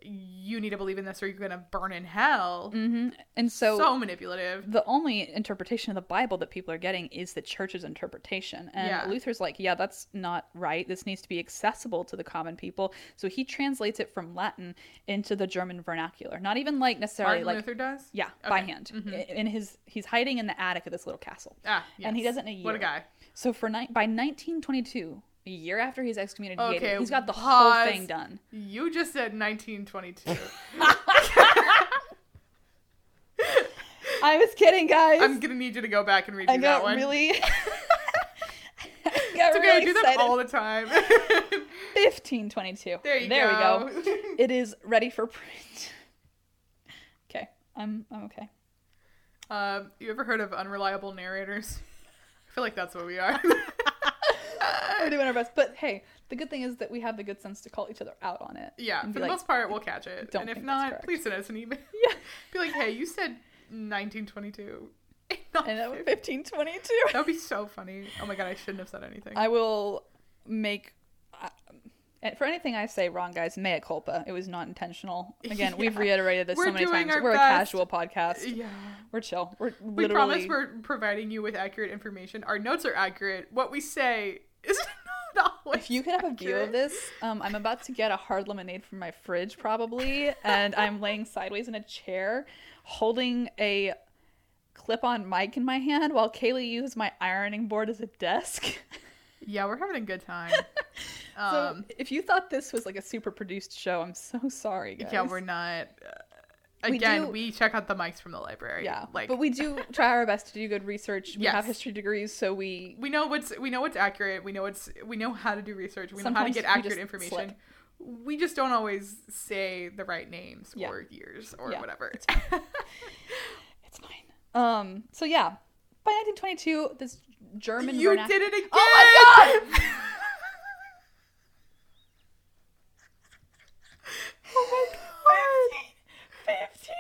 you need to believe in this or you're gonna burn in hell.
hmm And so,
so manipulative.
the only interpretation of the Bible that people are getting is the church's interpretation. And
Yeah.
Luther's like, yeah, that's not right. This needs to be accessible to the common people. So he translates it from Latin into the German vernacular. Not even like necessarily
Martin
like
Luther does.
yeah, by
Okay.
hand.
Mhm.
In his he's hiding in the attic of this little castle.
Ah,
And he
yes.
does it in a
What a guy.
So for ni- by 1922, a year after he's excommunicated,
Okay,
he's got the
pause.
whole thing done.
You just said 1922. (laughs) (laughs)
I was kidding, guys.
I'm gonna need you to go back and redo
I
that one.
really. (laughs) I got
it's okay,
really
I do that
excited.
all the time.
1522.
there you
there
go.
we go. It is ready for print. Okay, I'm I'm okay.
um, you ever heard of unreliable narrators? I feel like that's what we are. (laughs)
We're doing our best, but hey, the good thing is that we have the good sense to call each other out on it.
yeah, for the
like,
most part, we'll catch it.
"Don't
And if not, please send us an email. (laughs)
Yeah, (laughs)
Be like, hey, you said 1922.
and that was 1522.
That would be so funny. Oh my god, I shouldn't have said anything.
I will make. Uh, for anything I say wrong, guys, mea culpa. It was not intentional. Again, we've reiterated this
We're
so many times. We're
best.
a casual podcast.
yeah.
We're chill. We're
We
literally.
promise we're providing you with accurate information. Our notes are accurate. What we say is not (laughs) always.
If you could have a view of this, um, I'm about to get a hard lemonade from my fridge probably, and I'm laying sideways in a chair, holding a clip-on mic in my hand while Kaylee uses my ironing board as a desk. (laughs)
Yeah, we're having a good time. (laughs)
so
Um,
if you thought this was like a super produced show, I'm so sorry, guys.
yeah, we're not. Uh,
We
again,
do-
we check out the mics from the library.
Yeah,
like
but we do (laughs) try our best to do good research. We have history degrees, so we
we know what's we know what's accurate. We know what's we know how to do research. We know how to get accurate information.
slip.
We just don't always say the right names
Yeah.
or years or
Yeah,
whatever.
it's (laughs) it's fine. Um, so yeah, by 1922, this German
you did it again!
Oh my god! (laughs)
oh my god!
15,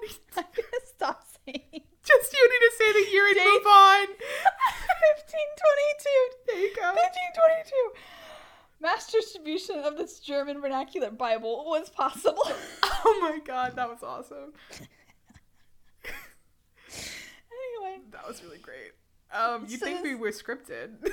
15, 20.
I'm gonna stop saying.
Just you need to say the year and
Date.
move on.
1522.
There you go.
1522. Mass distribution of this German vernacular Bible was possible. (laughs)
Oh my god, that was awesome. (laughs)
anyway,
That was really great. Um, you
So
think we were scripted? (laughs)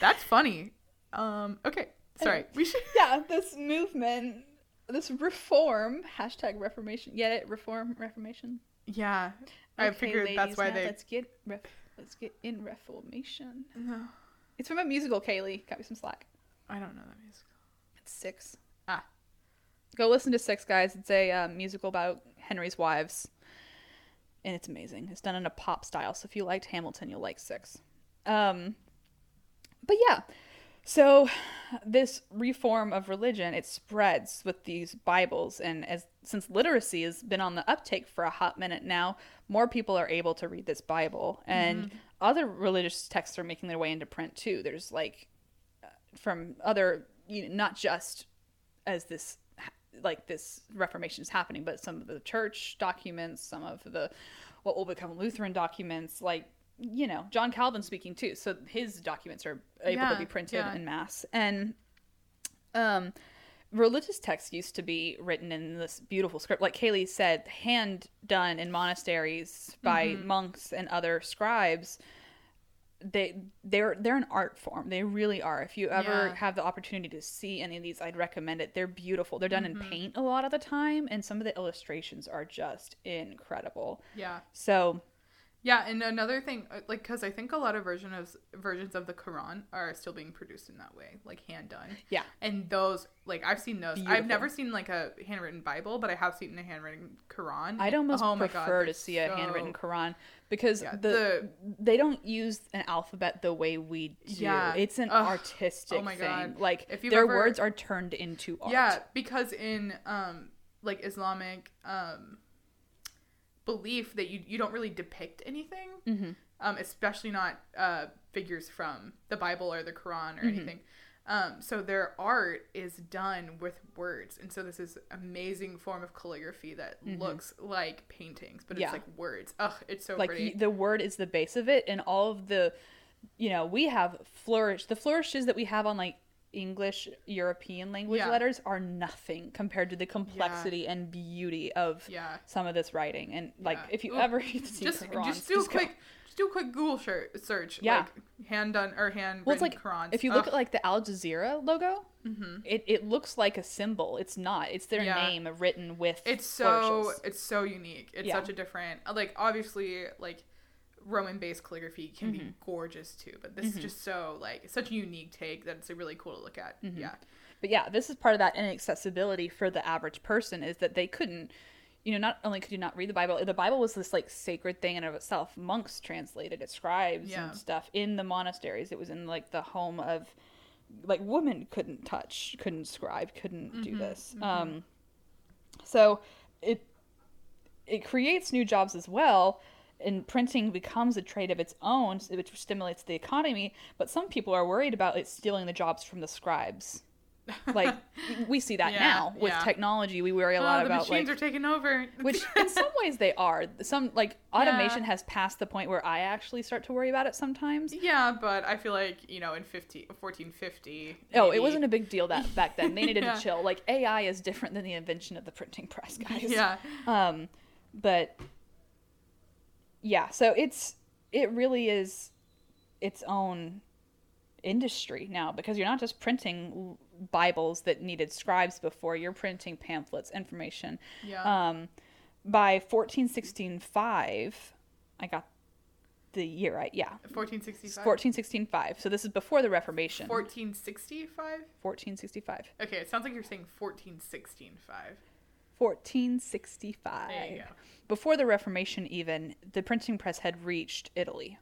That's funny. Um, okay, sorry.
Anyway.
We should.
yeah, this movement, this reform hashtag Reformation. Get it? Reform Reformation.
Yeah, I
Okay,
figured that's
ladies,
why
now
they.
Let's get ref- let's get in Reformation.
No,
It's from a musical. Kaylee, got me some slack.
I don't know that music.
It's six.
Ah.
Go listen to Six, guys. It's a uh, musical about Henry's wives, and it's amazing. It's done in a pop style. So if you liked Hamilton, you'll like Six. Um, but yeah, so this reform of religion it spreads with these Bibles, and as since literacy has been on the uptake for a hot minute now, more people are able to read this Bible, and mm-hmm. other religious texts are making their way into print too. There's like uh, from other you know, not just as this like this reformation is happening but some of the church documents some of the what will become lutheran documents like you know, John Calvin speaking too. So his documents are able
Yeah,
to be printed
yeah.
in mass. And um religious texts used to be written in this beautiful script like Kaylee said, hand done in monasteries by
Mm-hmm.
monks and other scribes. They they're they're an art form. They really are. If you ever
Yeah.
have the opportunity to see any of these, I'd recommend it. They're beautiful. They're done
Mm-hmm.
in paint a lot of the time, and some of the illustrations are just incredible.
Yeah.
So
Yeah, and another thing, uh, like, because I think a lot of version of versions of the Quran are still being produced in that way, like hand done.
yeah,
And those, like, I've seen those.
Beautiful.
I've never seen like a handwritten Bible, but I have seen a handwritten Quran.
I'd almost
Oh my God,
prefer to see a
so-
handwritten Quran because
Yeah,
the,
the-
they don't use an alphabet the way we do.
Yeah.
It's an
Ugh.
artistic
Oh my
thing.
God.
Like
If
their
ever-
words are turned into art.
Yeah, because in um like Islamic um belief that you you don't really depict anything,
Mm-hmm.
um, especially not uh figures from the Bible or the Quran or
Mm-hmm.
anything. Um, so their art is done with words, and so this is amazing form of calligraphy that looks like paintings, but
Mm-hmm. Yeah.
it's like words. Ugh, it's so
like
pretty.
the word is the base of it, and all of the, you know, we have flourish. The flourishes that we have on like English European language
Yeah.
letters are nothing compared to the complexity and beauty of
yeah.
some of this writing. And like,
Yeah.
if you
Ooh,
ever (laughs) see
Just
Qurans,
just do a
go.
quick just do a quick Google search.
Yeah.
Like hand done or hand
Well, it's
written
like
Qurans.
if you look
Ugh.
at like the Al Jazeera logo, mm-hmm. it, it looks like a symbol. It's not. It's their
Yeah.
name written with.
it's so
flourishes.
it's so unique it's
Yeah.
such a different like obviously like roman based calligraphy can
Mm-hmm.
be gorgeous too but this is just so like such a unique take that it's really cool to look at
Mm-hmm.
yeah
But yeah, this is part of that inaccessibility for the average person is that they couldn't, you know, not only could you not read the Bible, the Bible was this like sacred thing in and of itself. Monks translated it, scribes
Yeah.
and stuff in the monasteries. It was in like the home of, like women couldn't touch, couldn't scribe, couldn't do this. Um, so it it creates new jobs as well. And printing becomes a trade of its own, which stimulates the economy. But some people are worried about it stealing the jobs from the scribes. Like (laughs) we see that
Yeah,
now with
yeah.
technology. We worry a
oh,
lot
the
about
machines
like
are taking over. (laughs)
which in some ways they are. Some like automation
Yeah.
has passed the point where i actually start to worry about it sometimes.
Yeah but i feel like you know in 50 1450
oh it wasn't a big deal that back then. They needed to (laughs) chill. Like ai is different than the invention of the printing press guys.
Yeah.
Um but yeah so it's it really is its own industry now because you're not just printing bibles that needed scribes before you're printing pamphlets information.
Yeah.
Um by 1465 i got the year right yeah.
1465
1465 so this is before the reformation.
1465
1465
okay it sounds like you're saying 1465
1465
there you go
before the Reformation, even the printing press had reached Italy.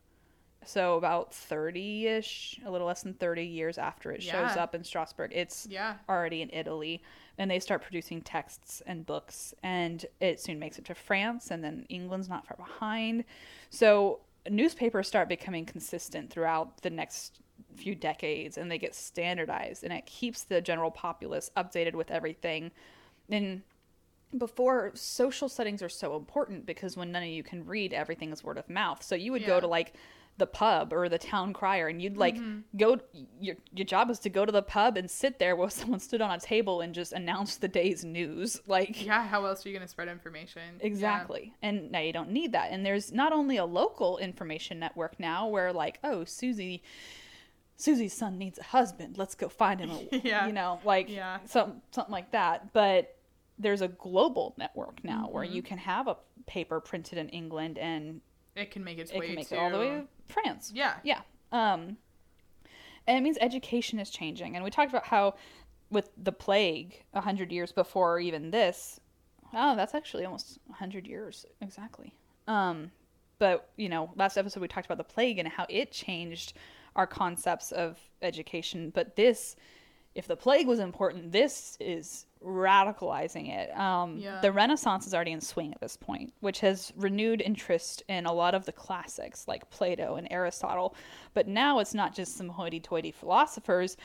So about thirty-ish, a little less than thirty years after it shows
Yeah.
up in Strasbourg, it's
yeah
already in Italy, and they start producing texts and books, and it soon makes it to France, and then England's not far behind. So newspapers start becoming consistent throughout the next few decades, and they get standardized, and it keeps the general populace updated with everything. And before social settings are so important because when none of you can read everything is word of mouth so you would go to like the pub or the town crier and you'd like mm-hmm. go your your job was to go to the pub and sit there while (laughs) someone stood on a table and just announce the day's news (laughs) like
yeah how else are you going to spread information Yeah.
Exactly. And now you don't need that. And there's not only a local information network now where like, oh, Susie Susie's son needs a husband. Let's go find him. A, (laughs)
Yeah.
You know, like
Yeah.
some something like that. But there's a global network now where
Mm-hmm.
you can have a paper printed in England and
it can make its
it
way
can make
to
it all the way to France.
yeah
Yeah. Um, and it means education is changing. And we talked about how with the plague a hundred years before even this, oh, that's actually almost a hundred years exactly. Um, but you know, last episode we talked about the plague and how it changed our concepts of education. But this, if the plague was important, this is radicalizing it. Um,
Yeah.
The Renaissance is already in swing at this point, which has renewed interest in a lot of the classics like Plato and Aristotle. But now it's not just some hoity toity philosophers.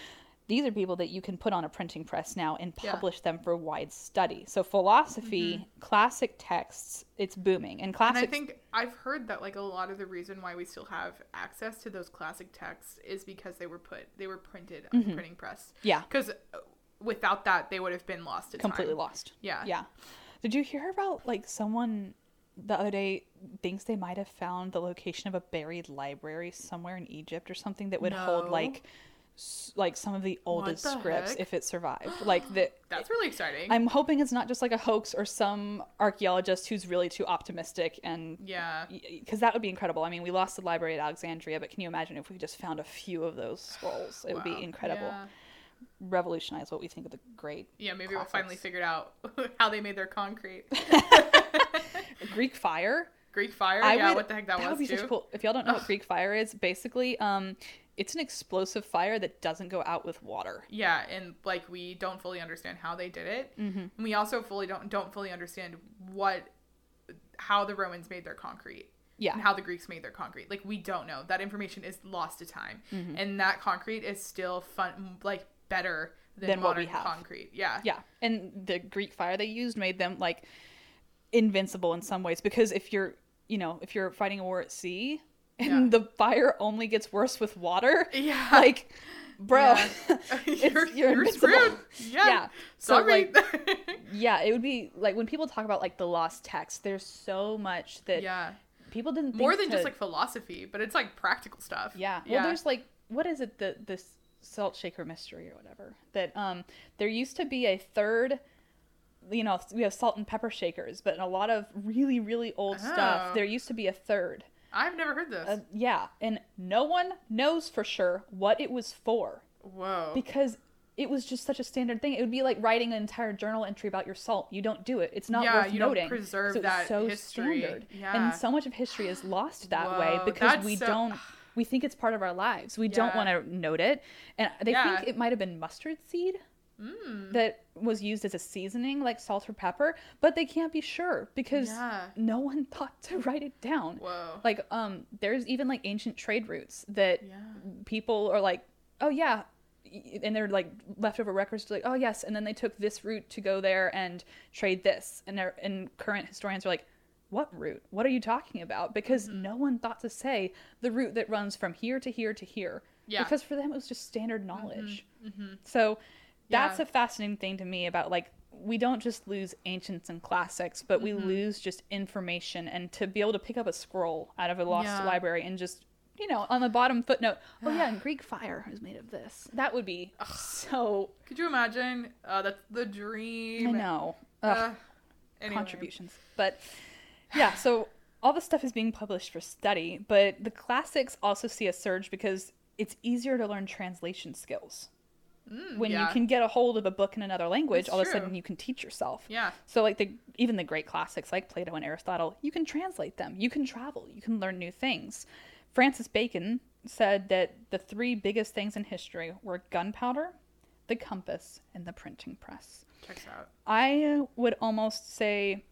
These are people that you can put on a printing press now and
Yeah.
publish them for wide study. So philosophy, classic texts, it's booming. And
And I think I've heard that like a lot of the reason why we still have access to those classic texts is because they were put they were printed on
Mm-hmm.
printing press.
yeah,
Because without that, they would have been lost to
completely
time.
lost.
Yeah.
Yeah. Did you hear about like someone the other day thinks they might have found the location of a buried library somewhere in Egypt or something that would hold like like some of the oldest
the
scripts
heck?
if it survived. Like that (gasps)
That's really exciting.
I'm hoping it's not just like a hoax or some archaeologist who's really too optimistic and
yeah.
because that would be incredible. I mean, we lost the library at Alexandria, but can you imagine if we just found a few of those scrolls? It would be incredible.
Yeah.
Revolutionize what we think of the great
Yeah, maybe we'll finally
Classics.
figure out (laughs) how they made their concrete. (laughs) (laughs)
Greek fire.
Greek fire.
I
yeah,
would-
what the heck that,
would
was
be
too.
such cool. If y'all don't know what Greek fire is, basically, um, it's an explosive fire that doesn't go out with water.
Yeah, and like we don't fully understand how they did it. Mm-hmm. And we also fully don't don't fully understand what how the Romans made their concrete.
Yeah.
And how the Greeks made their concrete. Like we don't know. That information is lost to time.
Mm-hmm.
And that concrete is still fun like better than,
Than what we
modern
have.
concrete. Yeah.
Yeah, and the Greek fire they used made them like invincible in some ways because if you're, you know, if you're fighting a war at sea and
Yeah.
the fire only gets worse with water,
Yeah. (laughs)
like, bro,
Yeah. (laughs) (laughs) you're,
you're
you're screwed. Yeah.
Yeah. So,
Sorry.
yeah, it would be like when people talk about like the lost text. There's so much that
yeah.
people didn't think More
than just like philosophy, but it's like practical stuff.
Yeah. Well, there's like what is it the this salt shaker mystery or whatever that um there used to be a third you know we have salt and pepper shakers but in a lot of really really old stuff
Oh.
there used to be a third
I've never heard this.
uh, yeah and no one knows for sure what it was for
Whoa.
because it was just such a standard thing it would be like writing an entire journal entry about your salt you don't do it it's not
Yeah,
worth
you don't
noting
preserve
'cause it
that
so
history.
standard
Yeah.
and so much of history is lost that way because we
so-
don't (sighs) we think it's part of our lives we don't want to note it and they
Yeah.
think it might have been mustard seed
Mm.
that was used as a seasoning like salt or pepper but they can't be sure because
Yeah.
no (laughs) one thought to write it down
Whoa.
like um there's even like ancient trade routes that
Yeah.
people are like oh yeah and they're like leftover records like oh yes and then they took this route to go there and trade this and they're and current historians are like what route what are you talking about because
Mm-hmm.
no one thought to say the route that runs from here to here to here
Yeah.
because for them it was just standard knowledge
Mm-hmm.
so that's
Yeah.
a fascinating thing to me about like we don't just lose ancients and classics but
Mm-hmm.
we lose just information and to be able to pick up a scroll out of a lost
Yeah.
library and just you know on the bottom footnote oh yeah and (sighs) greek fire is made of this that would be so
Could you imagine? Uh, that's the dream.
i know Ugh,
Uh, anyway.
contributions but yeah so all this stuff is being published for study but the classics also see a surge because it's easier to learn translation skills
Mm,
when
yeah.
you can get a hold of a book in another language
That's
all of a sudden you can teach yourself
Yeah.
so like the even the great classics like plato and aristotle you can translate them you can travel you can learn new things francis bacon said that the three biggest things in history were gunpowder the compass and the printing press
Checks out.
i would almost say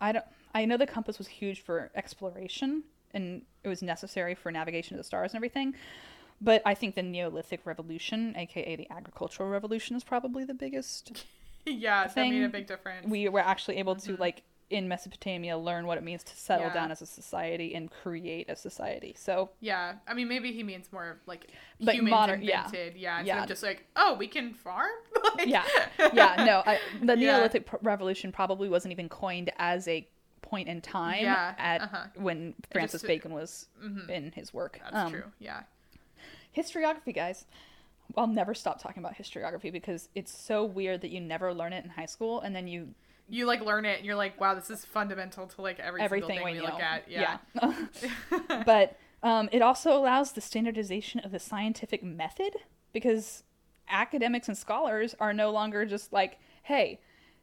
i don't i know the compass was huge for exploration and it was necessary for navigation to the stars and everything but i think the neolithic revolution aka the agricultural revolution is probably the biggest (laughs)
yeah, that made a big difference.
we were actually able to like in Mesopotamia learn what it means to settle
Mm-hmm. Yeah.
down as a society and create a society. So
yeah, I mean, maybe he means more like
Like
humans
modern- yeah.
invented. Yeah,
Yeah.
of just like, oh, we can farm. (laughs) like,
yeah, (laughs) yeah, no, I, the Neolithic pr- revolution probably wasn't even coined as a point in time
Yeah,
at
uh-huh.
when Francis
just-
Bacon was
Mhm.
in his work.
That's
Um,
true. Yeah.
Historiography, guys. I'll never stop talking about historiography because it's so weird that you never learn it in high school and then you
You like learn it and you're like, wow, this is fundamental to like every
everything
single
we
thing we look at. Yeah.
Yeah. (laughs) (laughs) but um, it also allows the standardization of the scientific method because academics and scholars are no longer just like, hey,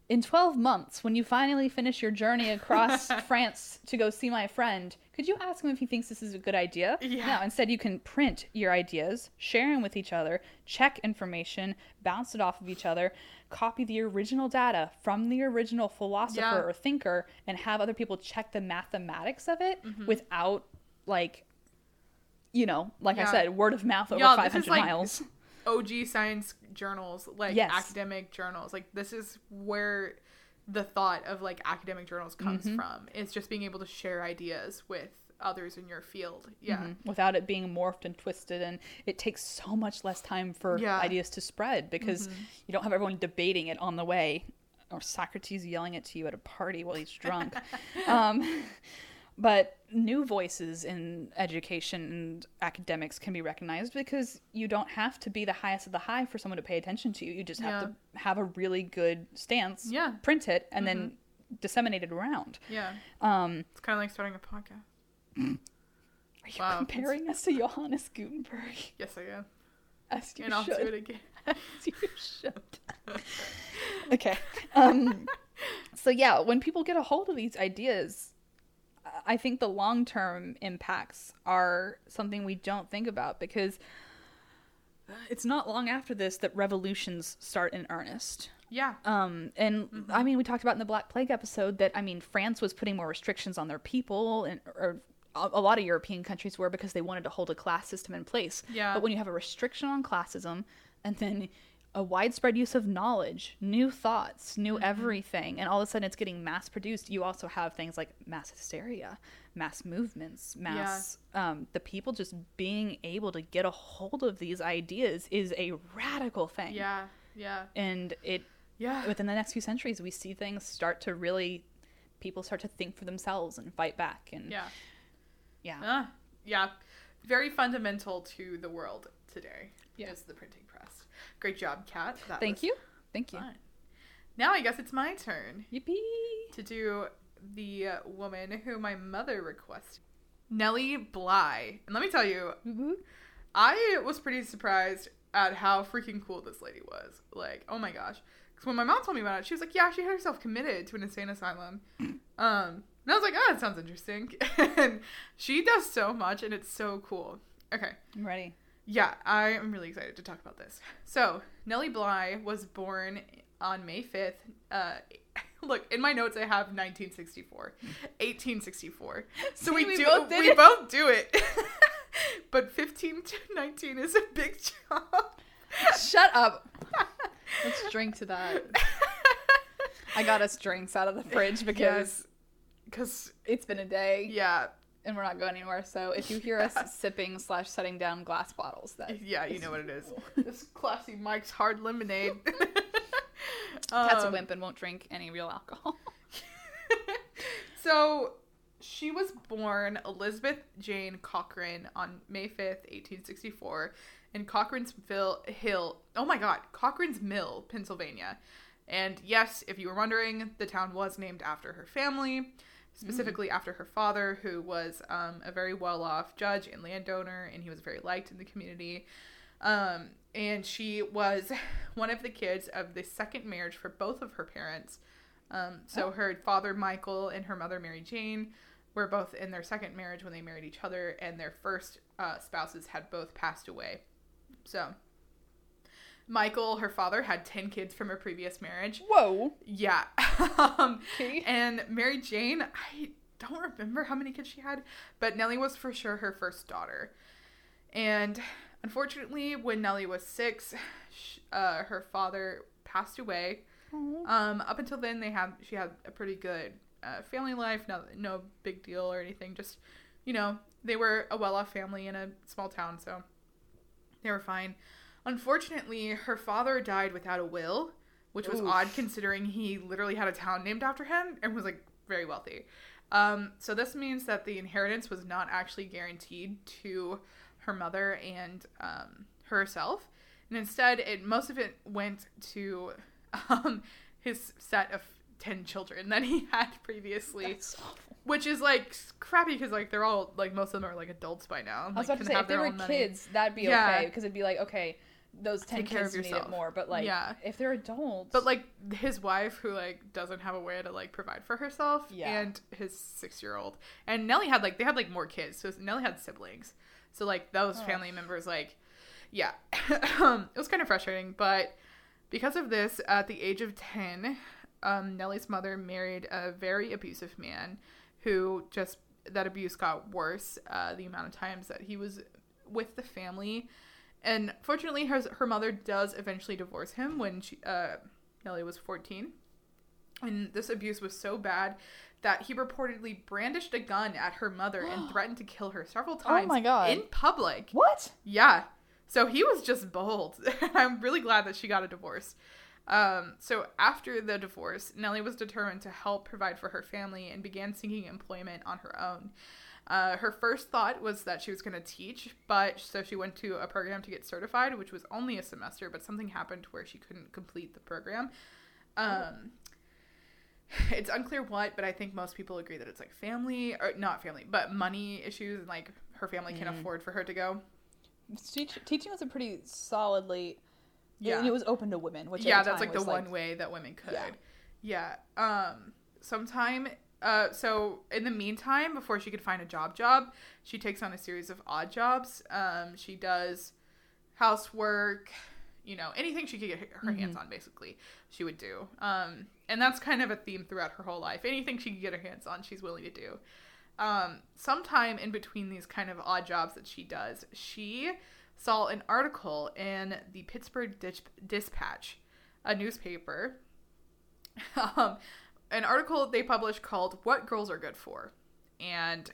in 12 months, when you finally finish your journey across (laughs) France to go see my friend, could you ask him if he thinks this is a good idea?
Yeah.
No, instead, you can print your ideas, share them with each other, check information, bounce it off of each other, copy the original data from the original philosopher
Yeah.
or thinker, and have other people check the mathematics of it
Mm-hmm.
without, like, you know, like I said, word of mouth over
Y'all, this is
500
like-
miles.
OG science journals, like
Yes.
academic journals. Like this is where the thought of like academic journals comes
Mm-hmm.
from. It's just being able to share ideas with others in your field. Yeah.
Mhm. Without it being morphed and twisted, and it takes so much less time for
Yeah. Mm-hmm.
ideas to spread because you don't have everyone debating it on the way, or Socrates yelling it to you at a party while he's drunk. (laughs) um, but new voices in education and academics can be recognized because you don't have to be the highest of the high for someone to pay attention to you. You just have
Yeah.
to have a really good stance,
Yeah. Mm-hmm.
print it, and then disseminate it around.
Yeah.
Um,
It's kind of like starting a podcast. (clears throat)
are you
Wow.
comparing us to Johannes Gutenberg? (laughs)
Yes, I am.
As you
And I'll do it again. (laughs)
As you should. (laughs) okay. Um, so yeah, when people get a hold of these ideas, I think the long term impacts are something we don't think about because it's not long after this that revolutions start in earnest.
Yeah.
Um, and
Mm-hmm.
I mean, we talked about in the Black Plague episode that I mean, France was putting more restrictions on their people, and or a, a lot of European countries were because they wanted to hold a class system in place.
Yeah.
But when you have a restriction on classism, and then a widespread use of knowledge, new thoughts, new
Mm-hmm.
everything, and all of a sudden it's getting mass produced, you also have things like mass hysteria, mass movements, mass um, the people just being able to get a hold of these ideas is a radical thing.
Yeah. Yeah.
And it
Yeah.
within the next few centuries we see things start to really people start to think for themselves and fight back and
Yeah.
yeah
Ah, yeah. Very fundamental to the world today
Yeah.
is the printing. Great job, Kat. That
thank you thank you
fun. Now I guess it's my turn
yippee
to do the woman who my mother requested. Nellie Bly. And let me tell you, I was pretty surprised at how freaking cool this lady was. Like, oh my gosh. Because when my mom told me about it, she was like, yeah, she had herself committed to an insane asylum. (clears throat) um, and I was like, oh, that sounds interesting. (laughs) and she does so much, and it's so cool. Okay.
i'm ready
Yeah, I am really excited to talk about this. So, Nellie Bly was born on May 5th. Uh, (laughs) look, in my notes I have 1964. 1864. So
See,
we,
we
do
both
we
it.
both do it. (laughs) but 15 to 19 is a big jump.
shut up (laughs) let's drink to that i got us drinks out of the fridge because
Because,
it's been a day
yeah,
and we're not going anywhere so if you hear us (laughs) sipping slash setting down glass bottles that (laughs)
yeah, you know what it is. (laughs) this classy Mike's Hard Lemonade.
a
Um,
wimp and won't drink any real alcohol
so she was born Elizabeth Jane Cochran on May 5th, 1864, in Cochransville Hill. Oh my god, Cochran's Mill, Pennsylvania. And yes, if you were wondering, the town was named after her family, specifically after her father, who was um, a very well off judge and landowner, and he was very liked in the community. Um, and she was (laughs) one of the kids of the second marriage for both of her parents. Um, so
Oh.
her father Michael and her mother Mary Jane were both in their second marriage when they married each other, and their first uh, spouses had both passed away. So Michael, her father, had ten kids from a previous marriage.
whoa
Yeah. (laughs) um,
Okay.
and Mary Jane, I don't remember how many kids she had, but Nellie was for sure her first daughter. And unfortunately, when Nellie was six, sh- uh, her father passed away. Um, up until then, they had she had a pretty good uh, family life. No, no big deal or anything. Just you know, they were a well-off family in a small town, so they were fine. Unfortunately, her father died without a will, which was
Oof.
odd considering he literally had a town named after him and was like very wealthy. Um, so this means that the inheritance was not actually guaranteed to her mother and um, herself, and instead, it most of it went to um, his set of ten children that he (laughs) had previously, which is like crappy because like they're all like most of them are like adults by now.
I was
like,
about to say, if they were
own money.
kids, that'd be
Yeah.
okay because it'd be like, okay, those ten
Take care
kids
of
need it more. But like,
Yeah.
if they're adults,
But like his wife, who like doesn't have a way to like provide for herself,
Yeah.
and his six year old, and Nellie had like they had like more kids, so Nellie had siblings, so like those
Oh.
family members, like, yeah, (laughs) um, it was kind of frustrating, but because of this, at the age of ten, um, Nellie's mother married a very abusive man, who just that abuse got worse uh, the amount of times that he was with the family And fortunately, her, her mother does eventually divorce him when she, uh, Nellie was 14. And this abuse was so bad that he reportedly brandished a gun at her mother and (gasps) threatened to kill her several times
Oh my God.
in public.
What?
Yeah. So he was just bold. (laughs) I'm really glad that she got a divorce. Um, so after the divorce, Nellie was determined to help provide for her family and began seeking employment on her own. Uh, her first thought was that she was going to teach, but so she went to a program to get certified, which was only a semester, but something happened where she couldn't complete the program. Um, (sighs) it's unclear what, but I think most people agree that it's like family, or not family, but money issues, and like her family can't
Mm.
afford for her to go.
Teach, teaching was a pretty solidly.
Yeah.
And it was open to women, which
yeah that's like the one way that women could
Yeah.
yeah um sometime uh so in the meantime before she could find a job job she takes on a series of odd jobs. Um she does housework you know anything she could get her hands
Mm-hmm.
on basically she would do. Um and that's kind of a theme throughout her whole life. Anything she could get her hands on she's willing to do. Um sometime in between these kind of odd jobs that she does she saw an article in the Pittsburgh Dis- Dispatch, a newspaper, (laughs) um, an article they published called "What Girls Are Good For," and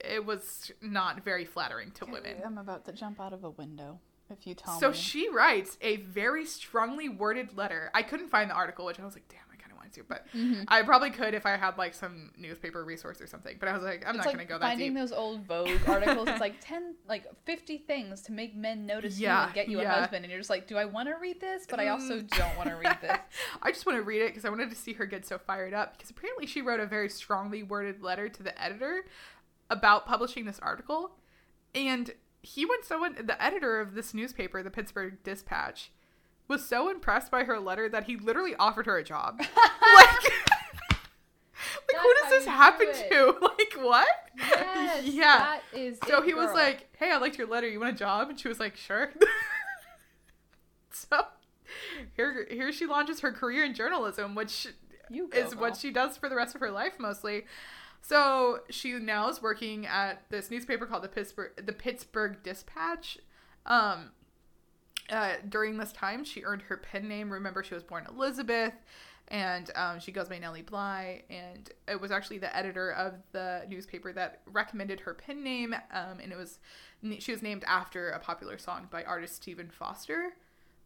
it was not very flattering to women.
I'm about to jump out of a window. If you tell
So
me.
she writes a very strongly worded letter. I couldn't find the article, which I was like, damn, to, but
Mm-hmm.
I probably could if I had like some newspaper resource or something. But I was like, I'm
it's
not
like
gonna go that
finding
deep.
those old Vogue (laughs) articles. It's like ten, like fifty things to make men notice you and get you
yeah.
a husband, and you're just like, do I want to read this? But I also don't want to read this. (laughs)
I just want to read it because I wanted to see her get so fired up because apparently she wrote a very strongly worded letter to the editor about publishing this article. And he went so in, the editor of this newspaper, the Pittsburgh Dispatch, was so impressed by her letter that he literally offered her a job. (laughs) like, (laughs) like who does this happen
it.
to? (laughs) Like what?
Yes,
yeah.
that is.
So he was like, "Hey, I liked your letter. You want a job?" And she was like, "Sure." so here, here she launches her career in journalism, which
"You go,
is what she does for the rest of her life mostly. So she now is working at this newspaper called the Pittsburgh the Pittsburgh Dispatch. Um, uh, during this time, she earned her pen name. Remember, she was born Elizabeth, and um, she goes by Nellie Bly. And it was actually the editor of the newspaper that recommended her pen name. Um, and it was she was named after a popular song by artist Stephen Foster,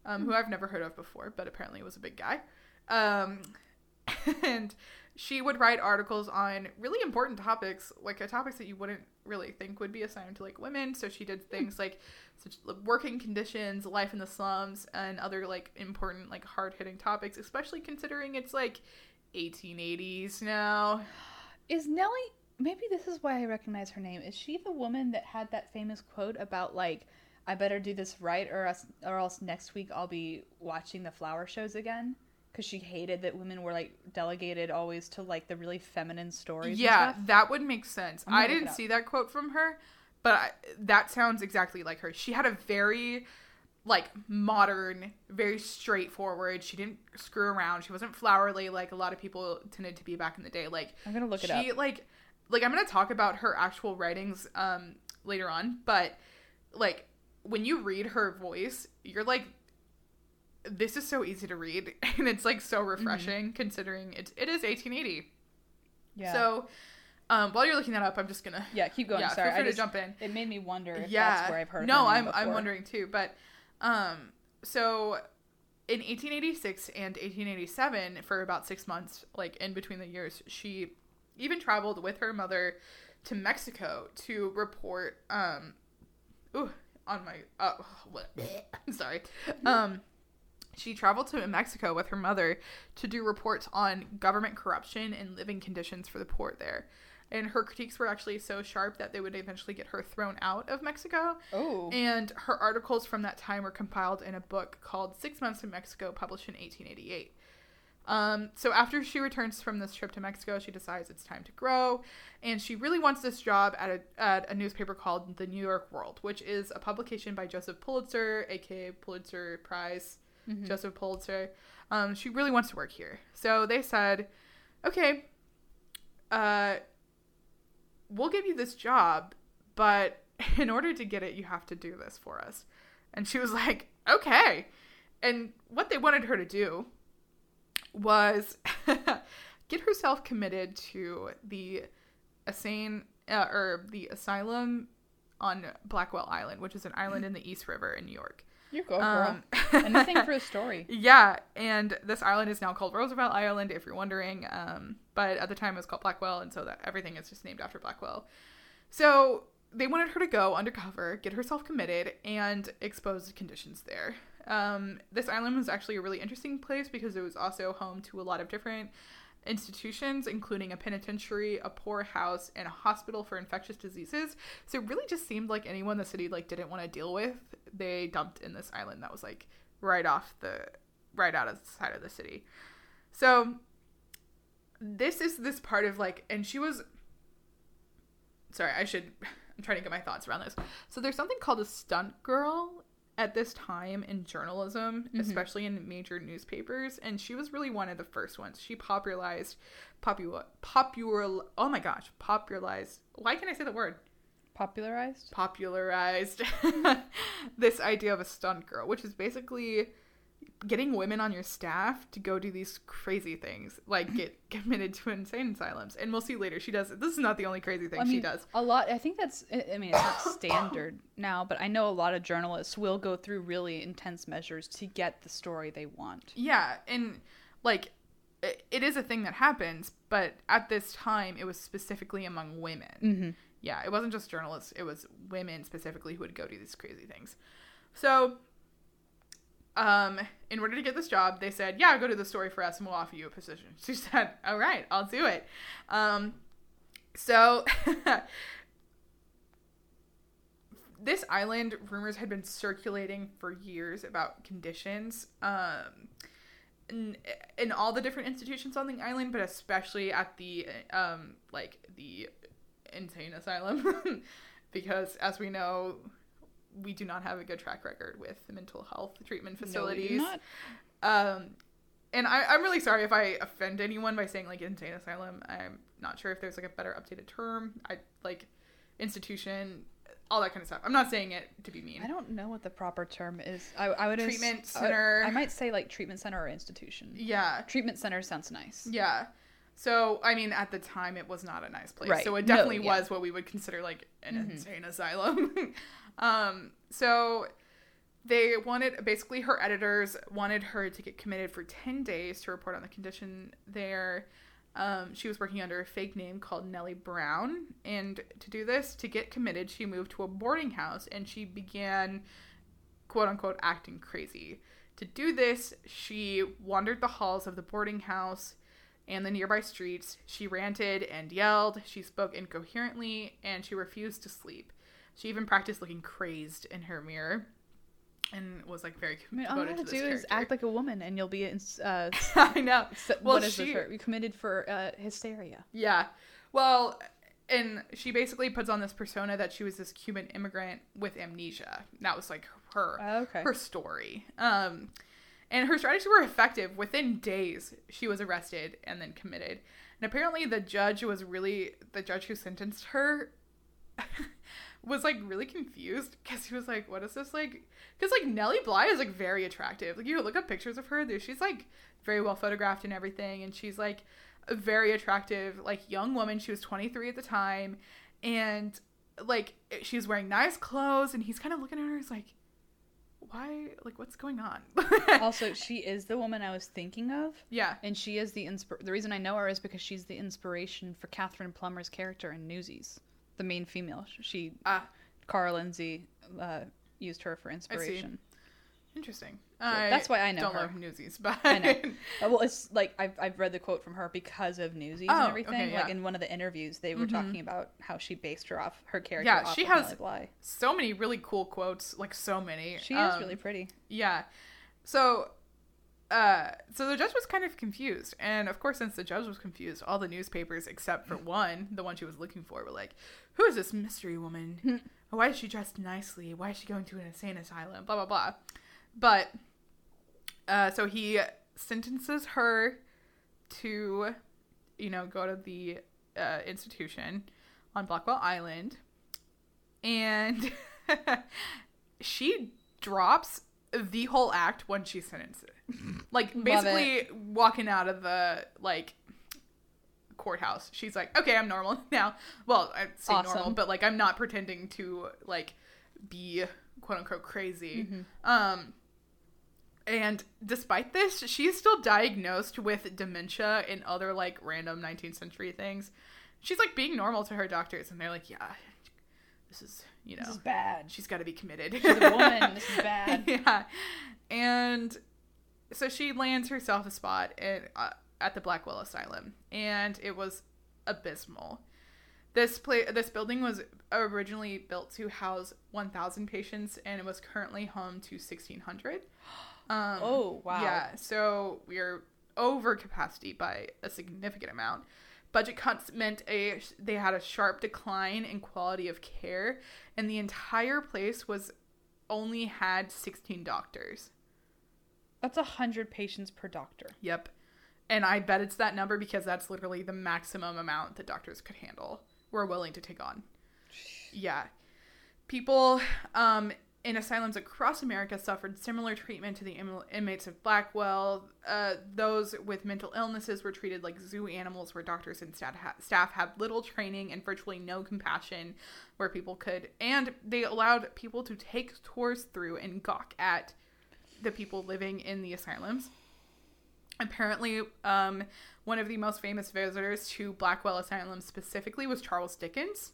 um, who I've never heard of before, but apparently was a big guy. Um, (laughs) and she would write articles on really important topics, like uh, topics that you wouldn't really think would be assigned to like women. So she did things like such working conditions, life in the slums, and other like important like hard hitting topics, especially considering it's like 1880s now.
Is Nellie? Maybe this is why I recognize her name. Is she the woman that had that famous quote about like, "I better do this right, or else, or else next week I'll be watching the flower shows again"? Because she hated that women were like delegated always to like the really feminine stories.
Yeah, that would make sense. I didn't see that quote from her, but I, that sounds exactly like her. She had a very like modern, very straightforward. She didn't screw around. She wasn't flowery like a lot of people tended to be back in the day. Like
I'm gonna look it up.
she like like I'm gonna talk about her actual writings um later on, but like when you read her voice, you're like this is so easy to read (laughs) and it's like so refreshing considering it's it is 1880.
Yeah.
So um while you're looking that up, I'm just gonna
yeah, keep going.
yeah,
Sorry,
feel free
I
to
just,
jump in.
It made me wonder if
yeah.
that's where I've heard.
no, I'm I'm wondering too, but um so in 1886 and 1887 for about 6 months like in between the years, she even traveled with her mother to Mexico to report um ooh on my uh, oh (laughs) I'm sorry. (laughs) Um she traveled to Mexico with her mother to do reports on government corruption and living conditions for the poor there. And her critiques were actually so sharp that they would eventually get her thrown out of Mexico.
Oh,
And her articles from that time were compiled in a book called Six Months in Mexico, published in 1888. Um, so after she returns from this trip to Mexico, she decides it's time to grow, and she really wants this job at a, at a newspaper called the New York World, which is a publication by Joseph Pulitzer, aka Pulitzer Prize, Joseph Pulitzer. Um, she really wants to work here, so they said, "Okay, uh, we'll give you this job, but (laughs) in order to get it, you have to do this for us." And she was (laughs) like, okay. And what they wanted her to do was (laughs) get herself committed to the insane uh, or the asylum on Blackwell Island, which is an island in the East River in New York.
You go, girl.
Um, (laughs)
Anything for a story. (laughs)
yeah, and this island is now called Roosevelt Island, if you're wondering. Um, but at the time it was called Blackwell, and so that everything is just named after Blackwell. So they wanted her to go undercover, get herself committed, and expose the conditions there. Um, this island was actually a really interesting place because it was also home to a lot of different institutions, including a penitentiary, a poorhouse, and a hospital for infectious diseases. So it really just seemed like anyone the city like didn't want to deal with, they dumped in this island that was like right off the right out of the side of the city. So this is this part of like and she was sorry, I should (laughs) I'm trying to get my thoughts around this. So there's something called a stunt girl at this time in journalism,
Mhm.
especially in major newspapers, and she was really one of the first ones. She popularized popular popular oh my gosh, popularized. Why can I say the word?
Popularized?
popularized (laughs) this idea of a stunt girl, which is basically getting women on your staff to go do these crazy things, like (laughs) get committed to insane asylums. And we'll see later. She does. This is not the only crazy thing
I
she does.
A lot. I think that's. I mean, it's not (coughs) standard now, but I know a lot of journalists will go through really intense measures to get the story they want.
Yeah, and like it is a thing that happens, but at this time it was specifically among women.
Mm-hmm.
Yeah, it wasn't just journalists, it was women specifically who would go do these crazy things. So, um, in order to get this job, they said, Yeah, go to the story for us and we'll offer you a position. (laughs) She said, All right, I'll do it. Um, so, (laughs) this island, rumors had been circulating for years about conditions. Um, in, in all the different institutions on the island, but especially at the um like the insane asylum, (laughs) because as we know, we do not have a good track record with mental health treatment facilities.
No, we do not.
Um, and I, I'm really sorry if I offend anyone by saying like insane asylum. I'm not sure if there's like a better updated term. I like institution, all that kind of stuff. I'm not saying it to be mean.
I don't know what the proper term is. I, I would as-
Treatment
I-
center.
I, might say like treatment center or institution.
Yeah,
Treatment center sounds nice.
yeah. So I mean, at the time, it was not a nice place.
Right.
So it
No,
definitely
yeah.
was what we would consider like an
Mhm.
insane asylum. (laughs) um, so they wanted basically her editors wanted her to get committed for 10 days to report on the condition there. Um, she was working under a fake name called nellie brown. And to do this to get committed she moved to a boarding house and she began quote unquote acting crazy. To do this she wandered the halls of the boarding house and the nearby streets. She ranted and yelled. She spoke incoherently and she refused to sleep she even practiced looking crazed in her mirror and was like very
I mean, all you have
to this
do is act like a woman, and you'll be in, uh, (laughs)
I know.
s-
Well,
what is
she-?
You committed for uh, hysteria.
Yeah. Well, and she basically puts on this persona that she was this Cuban immigrant with amnesia. That was like her
Okay.
her story. Um, and her strategies were effective. Within days, she was arrested and then committed. And apparently, the judge was really the judge who sentenced her (laughs) was like really confused because he was like, "What is this like?" Because like Nellie Bly is like very attractive. Like you look up pictures of her, she's like very well photographed and everything, and she's like a very attractive like young woman. She was 23 at the time, and like she's wearing nice clothes, and he's kind of looking at her. He's like, "Why? Like what's going on?" (laughs)
also, she is the woman I was thinking of,
yeah,
and she is the insp- The reason I know her is because she's the inspiration for Katherine Plumber's character in Newsies, the main female. She
ah,
Kara Lindsay uh, used her for inspiration.
interesting.
So that's why I know
don't
her.
love Newsies, but
I know. (laughs) Uh, well, it's like I've, I've read the quote from her because of Newsies
Oh,
and everything.
okay,
Like in one of the interviews, they were
Mhm.
talking about how she based her off her character.
Yeah, she has- so many really cool quotes. Like so many.
She is
Um,
really pretty.
Yeah. So uh so the judge was kind of confused. And of course since the judge was confused, all the newspapers except for one, the one she was looking for, were like, Who is this mystery woman? Why is she dressed nicely? Why is she going to an insane asylum? Blah blah blah. But uh so he sentences her to, you know, go to the uh, institution on Blackwell Island. And (laughs) she drops the whole act when she's sentenced. Like basically walking out of the like courthouse. She's like, "Okay, I'm normal (laughs) now." Well, I say normal, but like I'm not pretending to like be quote unquote crazy.
Mm-hmm.
Um and despite this, she's still diagnosed with dementia and other like random 19th century things. She's like being normal to her doctors and they're like, "Yeah, this is, you know,
This is bad.
she's got to be committed."
She's a woman. This is (laughs) bad.
yeah. And so she lands herself a spot at, uh, at the Blackwell Asylum, and it was abysmal. This pla- this building was originally built to house 1,000 patients, and it was currently home to 1,600. Um,
Oh, wow.
Yeah, so we're over capacity by a significant amount. Budget cuts meant a they had a sharp decline in quality of care, and the entire place was only had 16 doctors.
That's a hundred patients per doctor.
Yep. And I bet it's that number because that's literally the maximum amount that doctors could handle, were willing to take on. Yeah. People um, in asylums across America suffered similar treatment to the im- inmates of Blackwell. Uh, those with mental illnesses were treated like zoo animals, where doctors and ha- staff had little training and virtually no compassion, where people could. And they allowed people to take tours through and gawk at the people living in the asylums. Apparently, um, one of the most famous visitors to Blackwell Asylum specifically was Charles Dickens.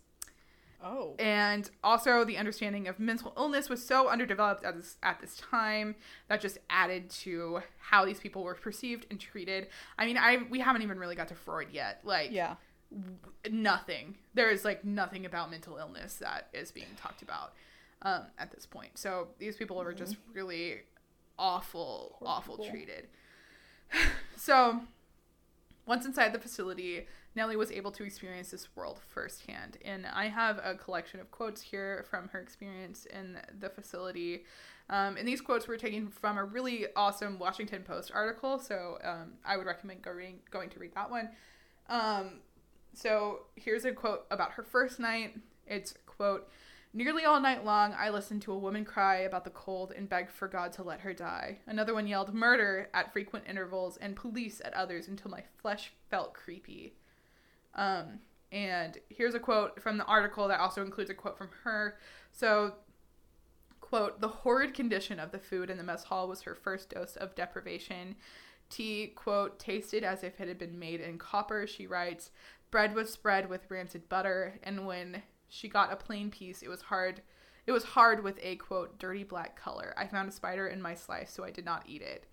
Oh.
And also, the understanding of mental illness was so underdeveloped at this, at this time that just added to how these people were perceived and treated. I mean, I we haven't even really got to Freud yet. Like,
Yeah.
nothing. There is like nothing about mental illness that is being talked about um, at this point. So these people were just really awful,
Poor
awful treated. (laughs) so once inside the facility, Nellie was able to experience this world firsthand. And I have a collection of quotes here from her experience in the facility. Um, and these quotes were taken from a really awesome Washington Post article. So um, I would recommend going, going to read that one. Um, so here's a quote about her first night. It's quote, Nearly all night long, I listened to a woman cry about the cold and begged for God to let her die. Another one yelled murder at frequent intervals and police at others until my flesh felt creepy. Um, and here's a quote from the article that also includes a quote from her. So, quote, the horrid condition of the food in the mess hall was her first dose of deprivation. Tea, quote, tasted as if it had been made in copper, she writes. Bread was spread with rancid butter, and when she got a plain piece, it was hard. It was hard with a quote dirty black color. I found a spider in my slice, so I did not eat it.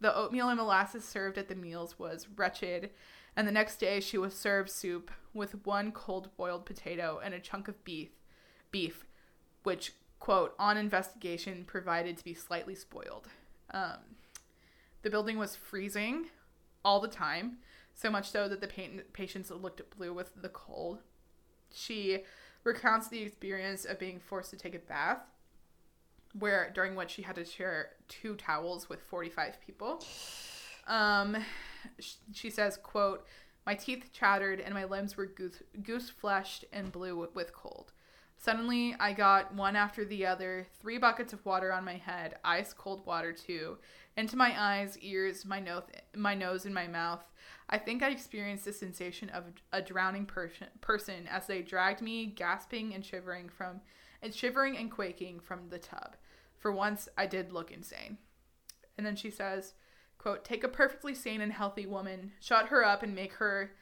The oatmeal and molasses served at the meals was wretched, and the next day she was served soup with one cold boiled potato and a chunk of beef, beef, which quote on investigation provided to be slightly spoiled. Um, the building was freezing all the time, so much so that the pa- patients looked blue with the cold. She recounts the experience of being forced to take a bath, where during which she had to share two towels with 45 people. Um, she says, "quote My teeth chattered and my limbs were goose goose fleshed and blue with, cold. Suddenly, I got one after the other, three buckets of water on my head, ice cold water too, into my eyes, ears, my nose, my nose, and my mouth. I think I experienced the sensation of a drowning person, as they dragged me, gasping and shivering from, and shivering and quaking from the tub. For once, I did look insane." And then she says, "quote Take a perfectly sane and healthy woman, shut her up, and make her."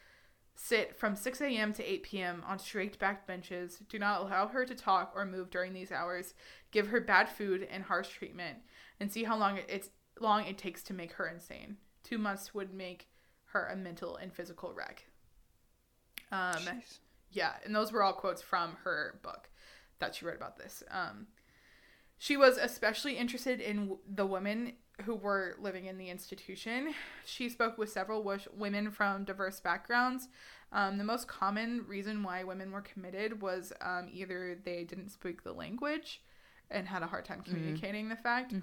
Sit from 6 a.m. to 8 p.m. on straight backed benches. Do not allow her to talk or move during these hours. Give her bad food and harsh treatment, and see how long it's long it takes to make her insane. Two months would make her a mental and physical wreck. Um,
Jeez.
yeah, and those were all quotes from her book that she wrote about this. Um, she was especially interested in w- the women who were living in the institution. She spoke with several wish- women from diverse backgrounds. Um, the most common reason why women were committed was um, either they didn't speak the language and had a hard time communicating the fact,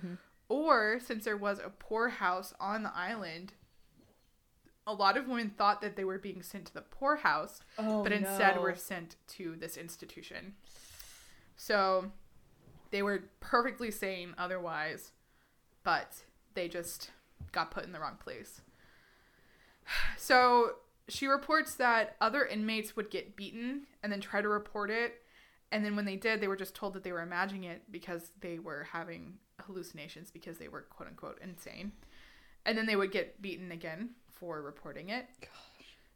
or since there was a poorhouse on the island, a lot of women thought that they were being sent to the poorhouse
Oh,
but instead
no.
were sent to this institution. So, They were perfectly sane otherwise, but they just got put in the wrong place. (sighs) So she reports that other inmates would get beaten and then try to report it. And then when they did, they were just told that they were imagining it because they were having hallucinations because they were quote unquote insane. And then they would get beaten again for reporting it.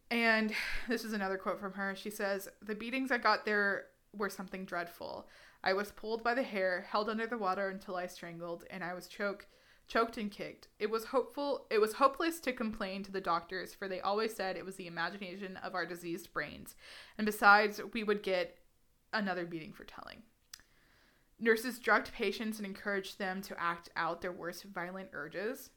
And this is another quote from her. She says, The beatings I got there were something dreadful. I was pulled by the hair, held under the water until I strangled, and I was choked choked and kicked. It was hopeful it was hopeless to complain to the doctors, for they always said it was the imagination of our diseased brains. And besides, we would get another beating for telling. Nurses drugged patients and encouraged them to act out their worst violent urges.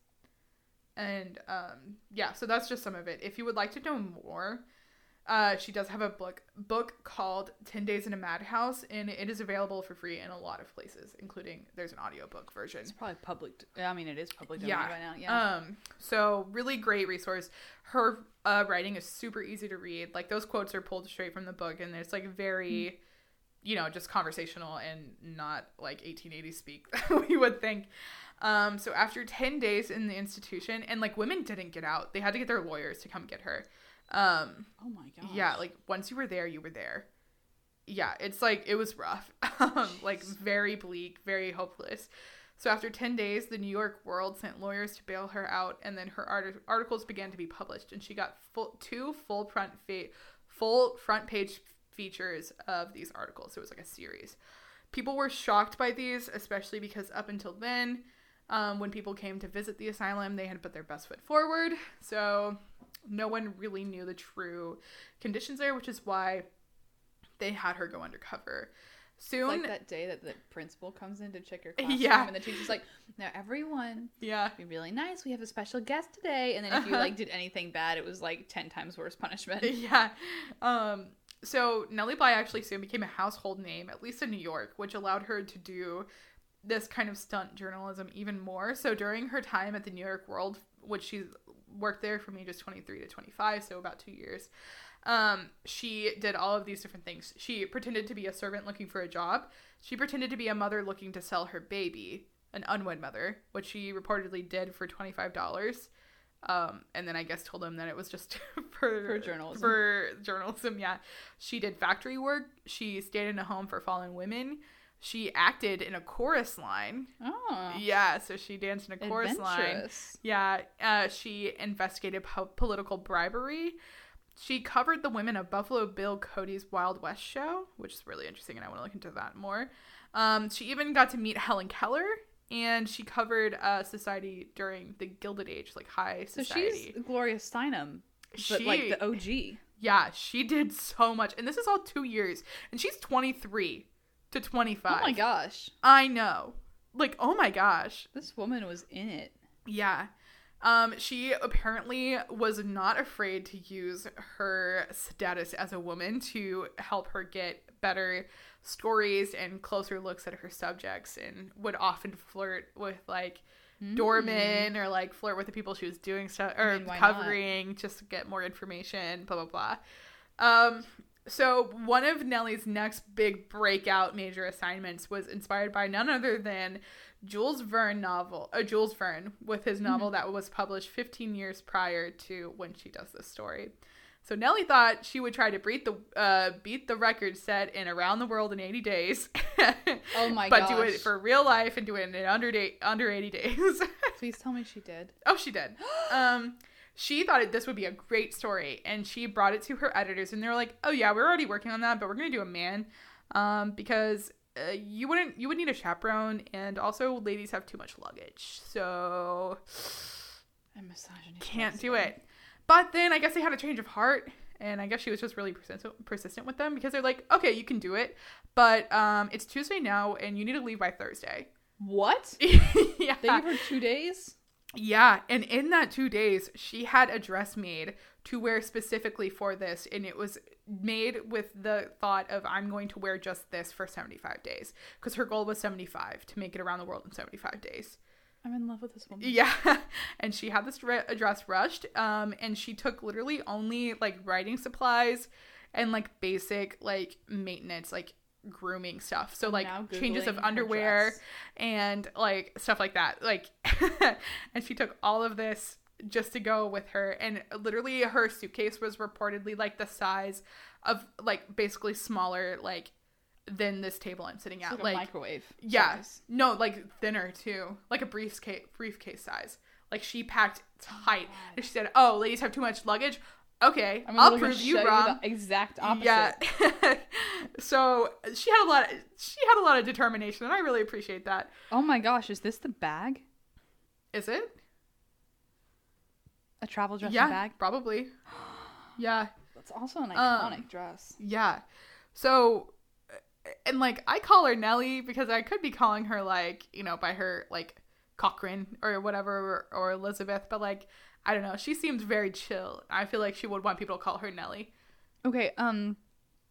And um, yeah, so that's just some of it. If you would like to know more, uh, she does have a book book called 10 Days in a Madhouse, and it is available for free in a lot of places, including there's an audiobook version.
It's probably public. I mean, it is public domain
Yeah.
by now. Yeah.
Um, so really great resource. Her uh, writing is super easy to read. Like those quotes are pulled straight from the book, and it's like very, you know, just conversational and not like 1880 speak (laughs) we would think. Um, so after 10 days in the institution, and like women didn't get out, they had to get their lawyers to come get her. Um,
oh my god.
yeah, like once you were there, you were there. Yeah, it's like it was rough. (laughs) um, like very bleak, very hopeless. So after 10 days, the New York World sent lawyers to bail her out and then her art- articles began to be published and she got full two full front fa- full front page features of these articles. So it was like a series. People were shocked by these, especially because up until then, um, when people came to visit the asylum, they had put their best foot forward. So no one really knew the true conditions there, which is why they had her go undercover.
It's
Soon,
like that day that the principal comes in to check your (laughs) classroom,
Yeah.
and the teacher's like, "Now everyone,
yeah,
be really nice. We have a special guest today." And then if you
Uh-huh.
like did anything bad, it was like ten times worse punishment. (laughs)
yeah. Um, so Nellie Bly actually soon became a household name, at least in New York, which allowed her to do this kind of stunt journalism even more. So during her time at the New York World, which she worked there from ages 23 to 25, so about two years, um, she did all of these different things. She pretended to be a servant looking for a job. She pretended to be a mother looking to sell her baby, an unwed mother, which she reportedly did for $25. Um, and then I guess told him that it was just (laughs) for,
For journalism.
For journalism, yeah. She did factory work. She stayed in a home for fallen women. She acted in a chorus line.
Oh,
Yeah, so she danced in a chorus line. Yeah, uh, she investigated po- political bribery. She covered the women of Buffalo Bill Cody's Wild West show, which is really interesting, and I want to look into that more. Um, she even got to meet Helen Keller, and she covered uh, society during the Gilded Age, like high society.
So she's Gloria Steinem, but like the OG.
Yeah, she did so much, and this is all two years, and she's twenty three to twenty five.
Oh my gosh,
I know, like oh my gosh,
this woman was in it.
Yeah. Um, she apparently was not afraid to use her status as a woman to help her get better stories and closer looks at her subjects and would often flirt with like doormen or like flirt with the people she was doing stuff or
Mm. mean, why not?
covering just to get more information, blah blah blah. Um so one of Nellie's next big breakout major assignments was inspired by none other than Jules Verne novel, uh, Jules Verne with his novel that was published 15 years prior to when she does this story. So Nellie thought she would try to beat the uh, beat the record set in Around the World in 80 days. (laughs)
Oh my god.
but do it for real life and do it in under day, under 80 days.
Please tell me she did. (laughs)
Oh, she did. (gasps) Um, she thought it, this would be a great story, and she brought it to her editors, and they were like, "Oh yeah, we're already working on that, but we're gonna do a man, um, because uh, you wouldn't you would need a chaperone, and also ladies have too much luggage, so
I'm misogynistic.
can't do it." But then I guess they had a change of heart, and I guess she was just really persistent persistent with them because they're like, "Okay, you can do it, but um, it's Tuesday now, and you need to leave by Thursday."
What? (laughs)
yeah.
They gave her two days.
Yeah, and in that two days, she had a dress made to wear specifically for this, and it was made with the thought of I'm going to wear just this for 75 days because her goal was 75 to make it around the world in 75 days.
I'm in love with this woman.
Yeah, (laughs) and she had this dress rushed, um, and she took literally only like writing supplies and like basic like maintenance, like grooming stuff. So like changes of underwear and like stuff like that. Like (laughs) and she took all of this just to go with her and literally her suitcase was reportedly like the size of like basically smaller like than this table I'm sitting at.
like,
Like,
microwave.
yeah.
size.
No, like thinner too. Like a briefcase briefcase size. Like she packed tight. and she said, "Oh, ladies have too much luggage." Okay,
I'm
I'll
literally gonna
prove you wrong.
the exact opposite.
Yeah. (laughs) so she had a lot. Of, she had a lot of determination, and I really appreciate that.
Oh my gosh, is this the bag?
Is it?
A travel dress
yeah,
bag?
probably. (gasps) Yeah,
That's also an
Um,
iconic dress.
yeah. So, and like I call her Nellie because I could be calling her like you know by her like Cochrane or whatever or, or Elizabeth, but like I don't know. She seems very chill. I feel like she would want people to call her Nellie.
Okay, um,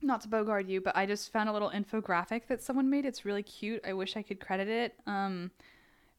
not to bogard you, but I just found a little infographic that someone made. It's really cute. I wish I could credit it. Um,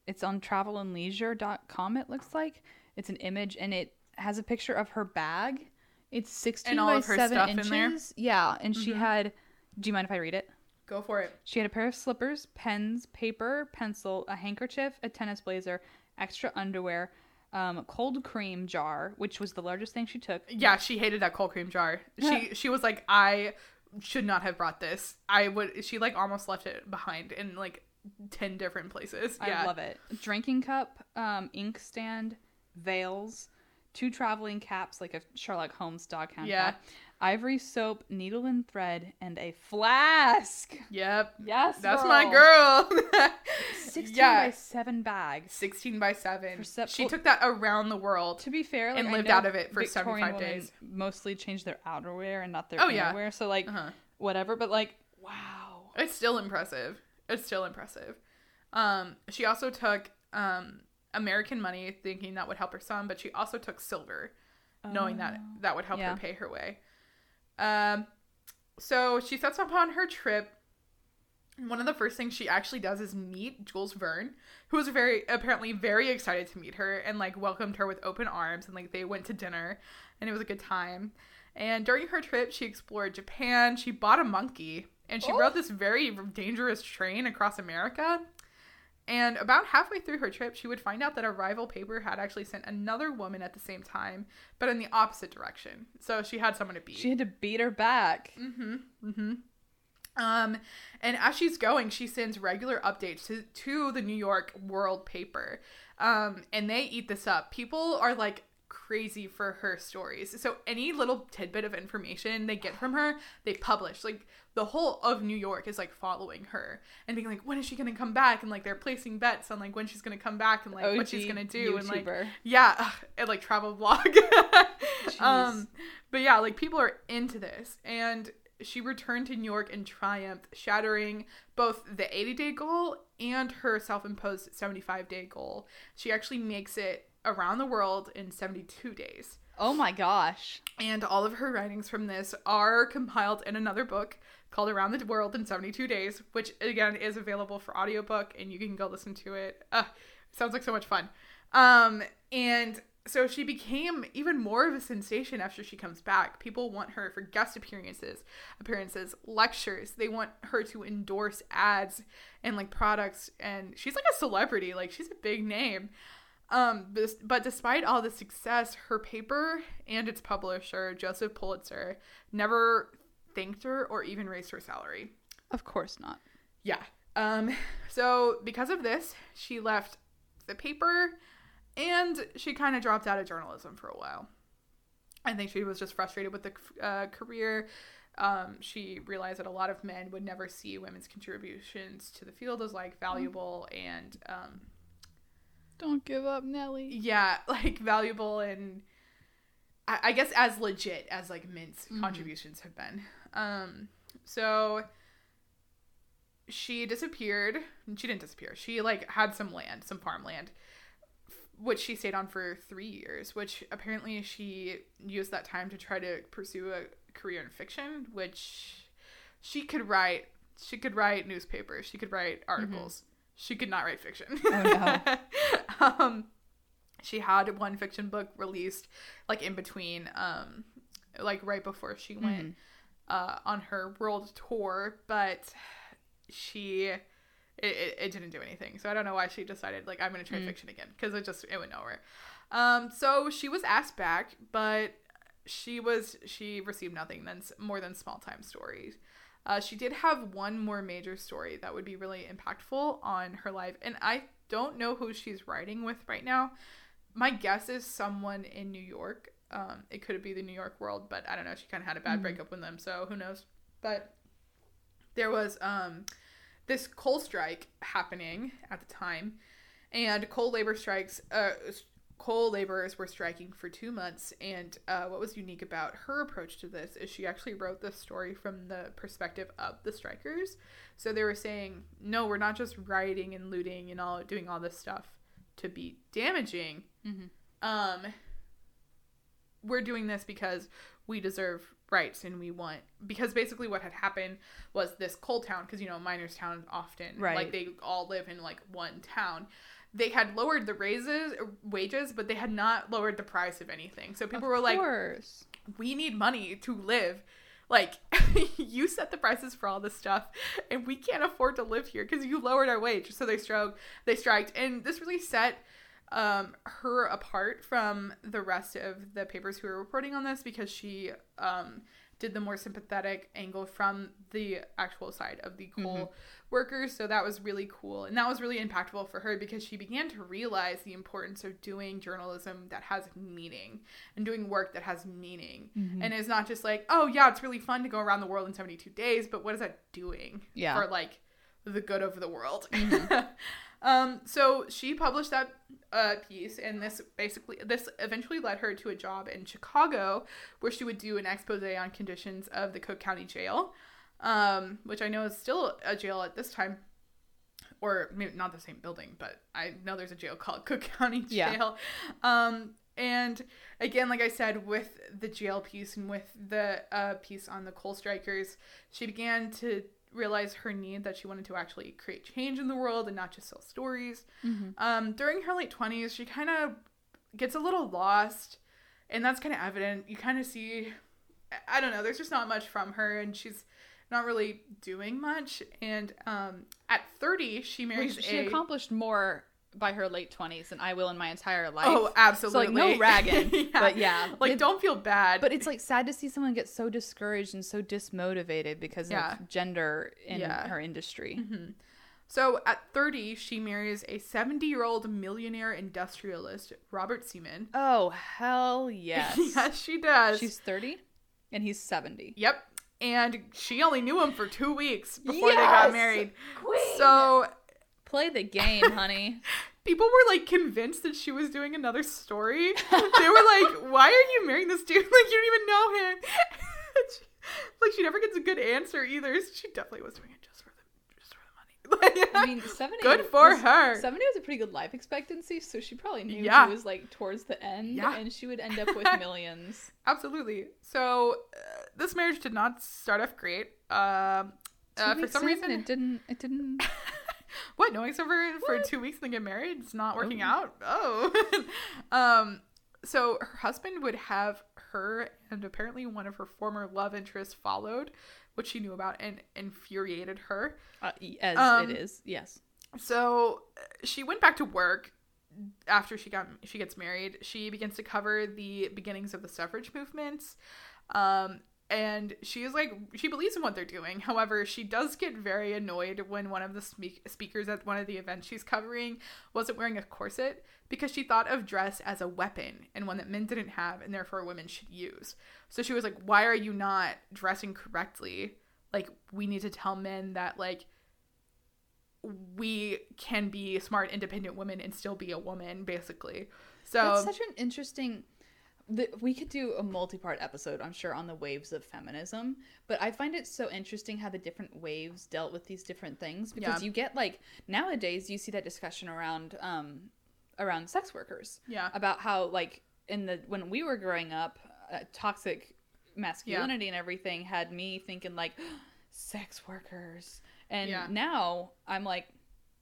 it's on travelandleisure.com, it looks like. It's an image and it has a picture of her bag. It's 16
all
by
of her
7
stuff in
inches.
there? Mm-hmm.
Yeah, and she had. Do you mind if I read it?
Go for it.
She had a pair of slippers, pens, paper, pencil, a handkerchief, a tennis blazer, extra underwear, um, cold cream jar, which was the largest thing she took.
Yeah, she hated that cold cream jar. She she was like, I should not have brought this. I would. She like almost left it behind in like ten different places. Yeah,
I love it. Drinking cup, um, inkstand, veils, two traveling caps like a Sherlock Holmes dog hound
Yeah.
cap, ivory soap, needle and thread, and a flask.
Yep,
Yes,
that's my girl. (laughs)
16
Yeah.
by 7 bag.
Sixteen by seven.
Percep-
she took that around the world.
To be fair, like,
And lived out of it for
Victorian
75 days.
Mostly changed their outerwear and not their
Oh, yeah.
innerwear. So like
Uh-huh.
whatever, but like wow.
It's still impressive. It's still impressive. Um, she also took um American money, thinking that would help her son, but she also took silver, knowing that that would help
yeah.
her pay her way. Um, so she sets off on her trip. One of the first things she actually does is meet Jules Verne, who was very apparently very excited to meet her and like welcomed her with open arms and like they went to dinner and it was a good time. And during her trip, she explored Japan. She bought a monkey and she
Oh.
rode this very dangerous train across America. And about halfway through her trip, she would find out that a rival paper had actually sent another woman at the same time, but in the opposite direction. So she had someone to beat.
She had to beat her back.
Mm-hmm. Mm-hmm. Um, and as she's going, she sends regular updates to, to the New York World paper. Um, and they eat this up. People are like crazy for her stories. So any little tidbit of information they get from her, they publish. Like the whole of New York is like following her and being like, when is she gonna come back? And like they're placing bets on like when she's gonna come back and like what she's gonna do and like yeah, ugh, (laughs) and like travel vlog. (laughs) um, but yeah, like people are into this, and she returned to New York in triumph, shattering both the 80 day goal and her self imposed 75 day goal. She actually makes it around the world in 72 days.
Oh my gosh.
And all of her writings from this are compiled in another book called Around the World in 72 Days, which again is available for audiobook and you can go listen to it. Sounds like so much fun. Um, and so she became even more of a sensation after she comes back. People want her for guest appearances, appearances, lectures. They want her to endorse ads and like products and she's like a celebrity, like she's a big name. Um, but, but despite all the success, her paper and its publisher, Joseph Pulitzer, never thanked her or even raised her salary.
Of course not.
Yeah. Um, (laughs) so because of this, she left the paper and she kind of dropped out of journalism for a while. I think she was just frustrated with the uh, career. Um, she realized that a lot of men would never see women's contributions to the field as like valuable and um,
Don't give up, Nellie.
yeah, (laughs) like valuable and I, I guess as legit as like Mint's
Mhm.
contributions have been. Um, so she disappeared. She didn't disappear. She like had some land, some farmland, which she stayed on for three years. Which apparently she used that time to try to pursue a career in fiction, which she could write. She could write newspapers. She could write articles. She could not write fiction.
Oh,
no. (laughs) um, she had one fiction book released, like in between, um, like right before she went. Uh, on her world tour, but she it, it, it didn't do anything. So I don't know why she decided like I'm gonna try
Mm.
fiction again because it just it went nowhere. Um, so she was asked back, but she was she received nothing then more than small time stories. Uh, she did have one more major story that would be really impactful on her life, and I don't know who she's writing with right now. My guess is someone in New York. Um, it could be the New York World, but I don't know. She kind of had a bad
Mhm.
breakup with them, so who knows? But there was um, this coal strike happening at the time, and coal labor strikes. Uh, coal laborers were striking for two months, and uh, what was unique about her approach to this is she actually wrote the story from the perspective of the strikers. So they were saying, no, we're not just rioting and looting and all doing all this stuff to be damaging.
Mhm.
Um, we're doing this because we deserve rights and we want because basically what had happened was this coal town because you know miners town often
Right.
like they all live in like one town they had lowered the raises er, wages but they had not lowered the price of anything so people
of
were like
course.
we need money to live. Like, (laughs) you set the prices for all this stuff, and we can't afford to live here because you lowered our wage. So they stroked, they striked, and this really set um, her apart from the rest of the papers who were reporting on this because she um, did the more sympathetic angle from the actual side of the coal workers. So that was really cool, and that was really impactful for her because she began to realize the importance of doing journalism that has meaning and doing work that has meaning
Mhm.
and it's not just like oh yeah it's really fun to go around the world in 72 days but what is that doing
Yeah.
for like the good of the world
Mhm. (laughs)
um so she published that uh, piece and this basically this eventually led her to a job in chicago where she would do an expose on conditions of the cook county jail um which i know is still a jail at this time or maybe not the same building, but I know there's a jail called Cook (laughs) County
Yeah.
Jail. Um, and again, like I said, with the jail piece and with the uh, piece on the coal strikers, she began to realize her need that she wanted to actually create change in the world and not just sell stories.
Mhm.
Um, during her late 20s, she kind of gets a little lost, and that's kind of evident. You kind of see, I- I don't know, there's just not much from her, and she's not really doing much. And um, at 30, she marries
Which she
a.
accomplished more by her late twenties than I will in my entire life.
Oh, absolutely.
So like no (laughs) ragging,
Yeah.
but yeah,
Like,
It-
don't feel bad.
But it's like sad to see someone get so discouraged and so dismotivated because
Yeah.
of gender in
Yeah.
her industry.
Mhm. So at 30, she marries a 70 year old millionaire industrialist, Robert Seaman.
Oh hell yes! (laughs)
yes, she does.
She's thirty, and he's seventy.
Yep. And she only knew him for two weeks before they got
Yes!
married. So
Play the game, honey. (laughs)
people were like convinced that she was doing another story. they were like, (laughs) "Why are you marrying this dude? (laughs) Like you don't even know him." (laughs) She- like she never gets a good answer either. She definitely was doing it just for the just for the money.
I mean, seventy.
good for
was-
her.
Seventy was a pretty good life expectancy, so she probably knew
Yeah.
he was like towards the end,
Yeah.
and she would end up with millions.
Absolutely. So uh, this marriage did not start off great. Um,
Two
uh, for some reason,
it didn't. It didn't. (laughs)
what knowing someone for
What?
two weeks and then get married, it's not working
Oh.
out. Oh, (laughs) um, so her husband would have her and apparently one of her former love interests followed, which she knew about and infuriated her.
Uh, as
Um,
it is, yes.
So uh, she went back to work after she got she gets married. She begins to cover the beginnings of the suffrage movements. Um and she is like she believes in what they're doing. However, she does get very annoyed when one of the speak- speakers at one of the events she's covering wasn't wearing a corset because she thought of dress as a weapon and one that men didn't have and therefore women should use. So she was like, "Why are you not dressing correctly? Like we need to tell men that like we can be smart, independent women and still be a woman, basically. So
That's such an interesting. The, we could do a multi-part episode, I'm sure, on the waves of feminism. But I find it so interesting how the different waves dealt with these different things because
Yeah.
you get like nowadays you see that discussion around um around sex workers
yeah,
about how like in the when we were growing up, uh, toxic masculinity and everything had me thinking like (gasps) sex workers, and
Yeah.
now I'm like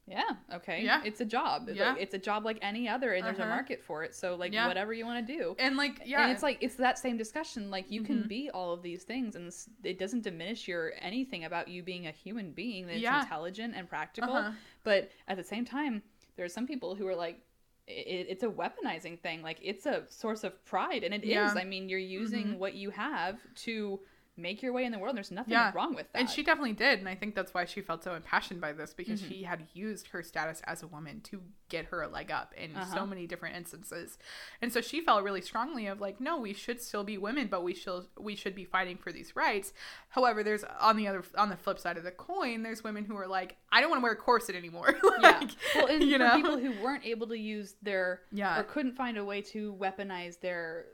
Yeah. Okay.
Yeah.
It's a job. It's
Yeah.
Like, it's a job like any other, and there's a
Uh-huh.
market for it. So like
Yeah.
whatever you want to do.
And like, yeah,
And it's like it's that same discussion. Like you can
Mhm.
be all of these things, and it doesn't diminish your anything about you being a human being. That it's
Yeah.
intelligent and practical.
Uh-huh.
But at the same time, there are some people who are like, it, it's a weaponizing thing. Like it's a source of pride, and it is.
Yeah.
I mean, you're using
Mhm.
what you have to make your way in the world. There's nothing
Yeah.
wrong with that.
And she definitely did, and I think that's why she felt so impassioned by this because
Mhm.
she had used her status as a woman to get her a leg up in
Uh-huh.
so many different instances. And so she felt really strongly of like, no, we should still be women, but we should we should be fighting for these rights. However, there's on the other on the flip side of the coin, there's women who are like, I don't want to wear a corset anymore. (laughs)
yeah. Well, and (laughs)
you know?
people who weren't able to use their
Yeah.
or couldn't find a way to weaponize their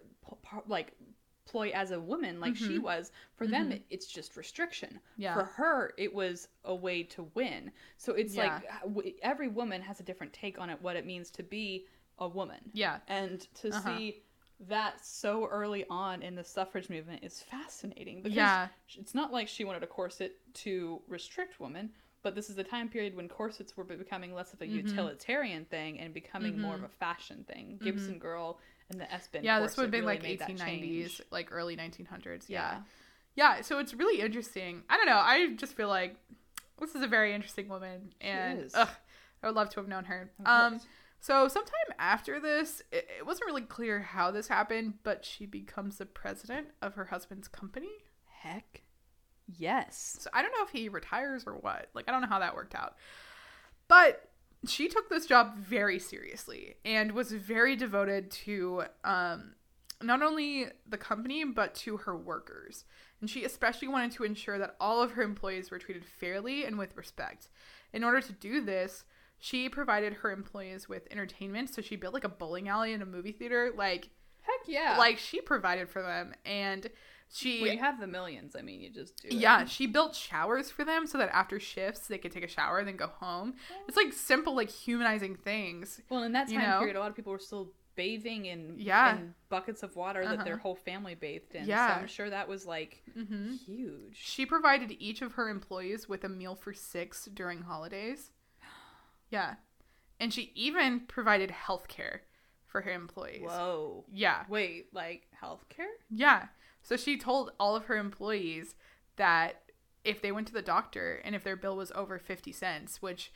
like ploy as a woman like she
Mhm.
was for them
Mhm.
it- it's just restriction
Yeah.
for her it was a way to win so it's
Yeah.
like every woman has a different take on it what it means to be a woman
yeah.
and to
Uh-huh.
see that so early on in the suffrage movement is fascinating because
Yeah.
it's not like she wanted a corset to restrict women but this is the time period when corsets were becoming less of a
Mhm.
utilitarian thing and becoming more of
Mhm.
a fashion thing gibson girl and the s-bend
Yeah, this would have been
really
like 1890s, like early 1900s. Yeah. yeah. so it's really interesting. I don't know. I just feel like this is a very interesting woman, and ugh, I would love to have known her. Um, so sometime after this, it, it wasn't really clear how this happened, but she becomes the president of her husband's company.
heck yes
So I don't know if he retires or what. Like I don't know how that worked out. But she took this job very seriously and was very devoted to um not only the company but to her workers. And she especially wanted to ensure that all of her employees were treated fairly and with respect. In order to do this, she provided her employees with entertainment. So she built like a bowling alley and a movie theater. Like
heck yeah
like she provided for them and she
when you have the millions i mean you just do it.
yeah, she built showers for them so that after shifts they could take a shower and then go home. It's like simple, like humanizing things.
well in that
you
time
know?
period a lot of people were still bathing in,
Yeah.
in buckets of water that their
Uh-huh.
whole family bathed in
Yeah.
so i'm sure that was like
hmm
huge
She provided each of her employees with a meal for six during holidays. (gasps) Yeah. And she even provided health care for her employees.
whoa
Yeah.
wait like healthcare
Yeah. So she told all of her employees that if they went to the doctor and if their bill was over 50 cents, which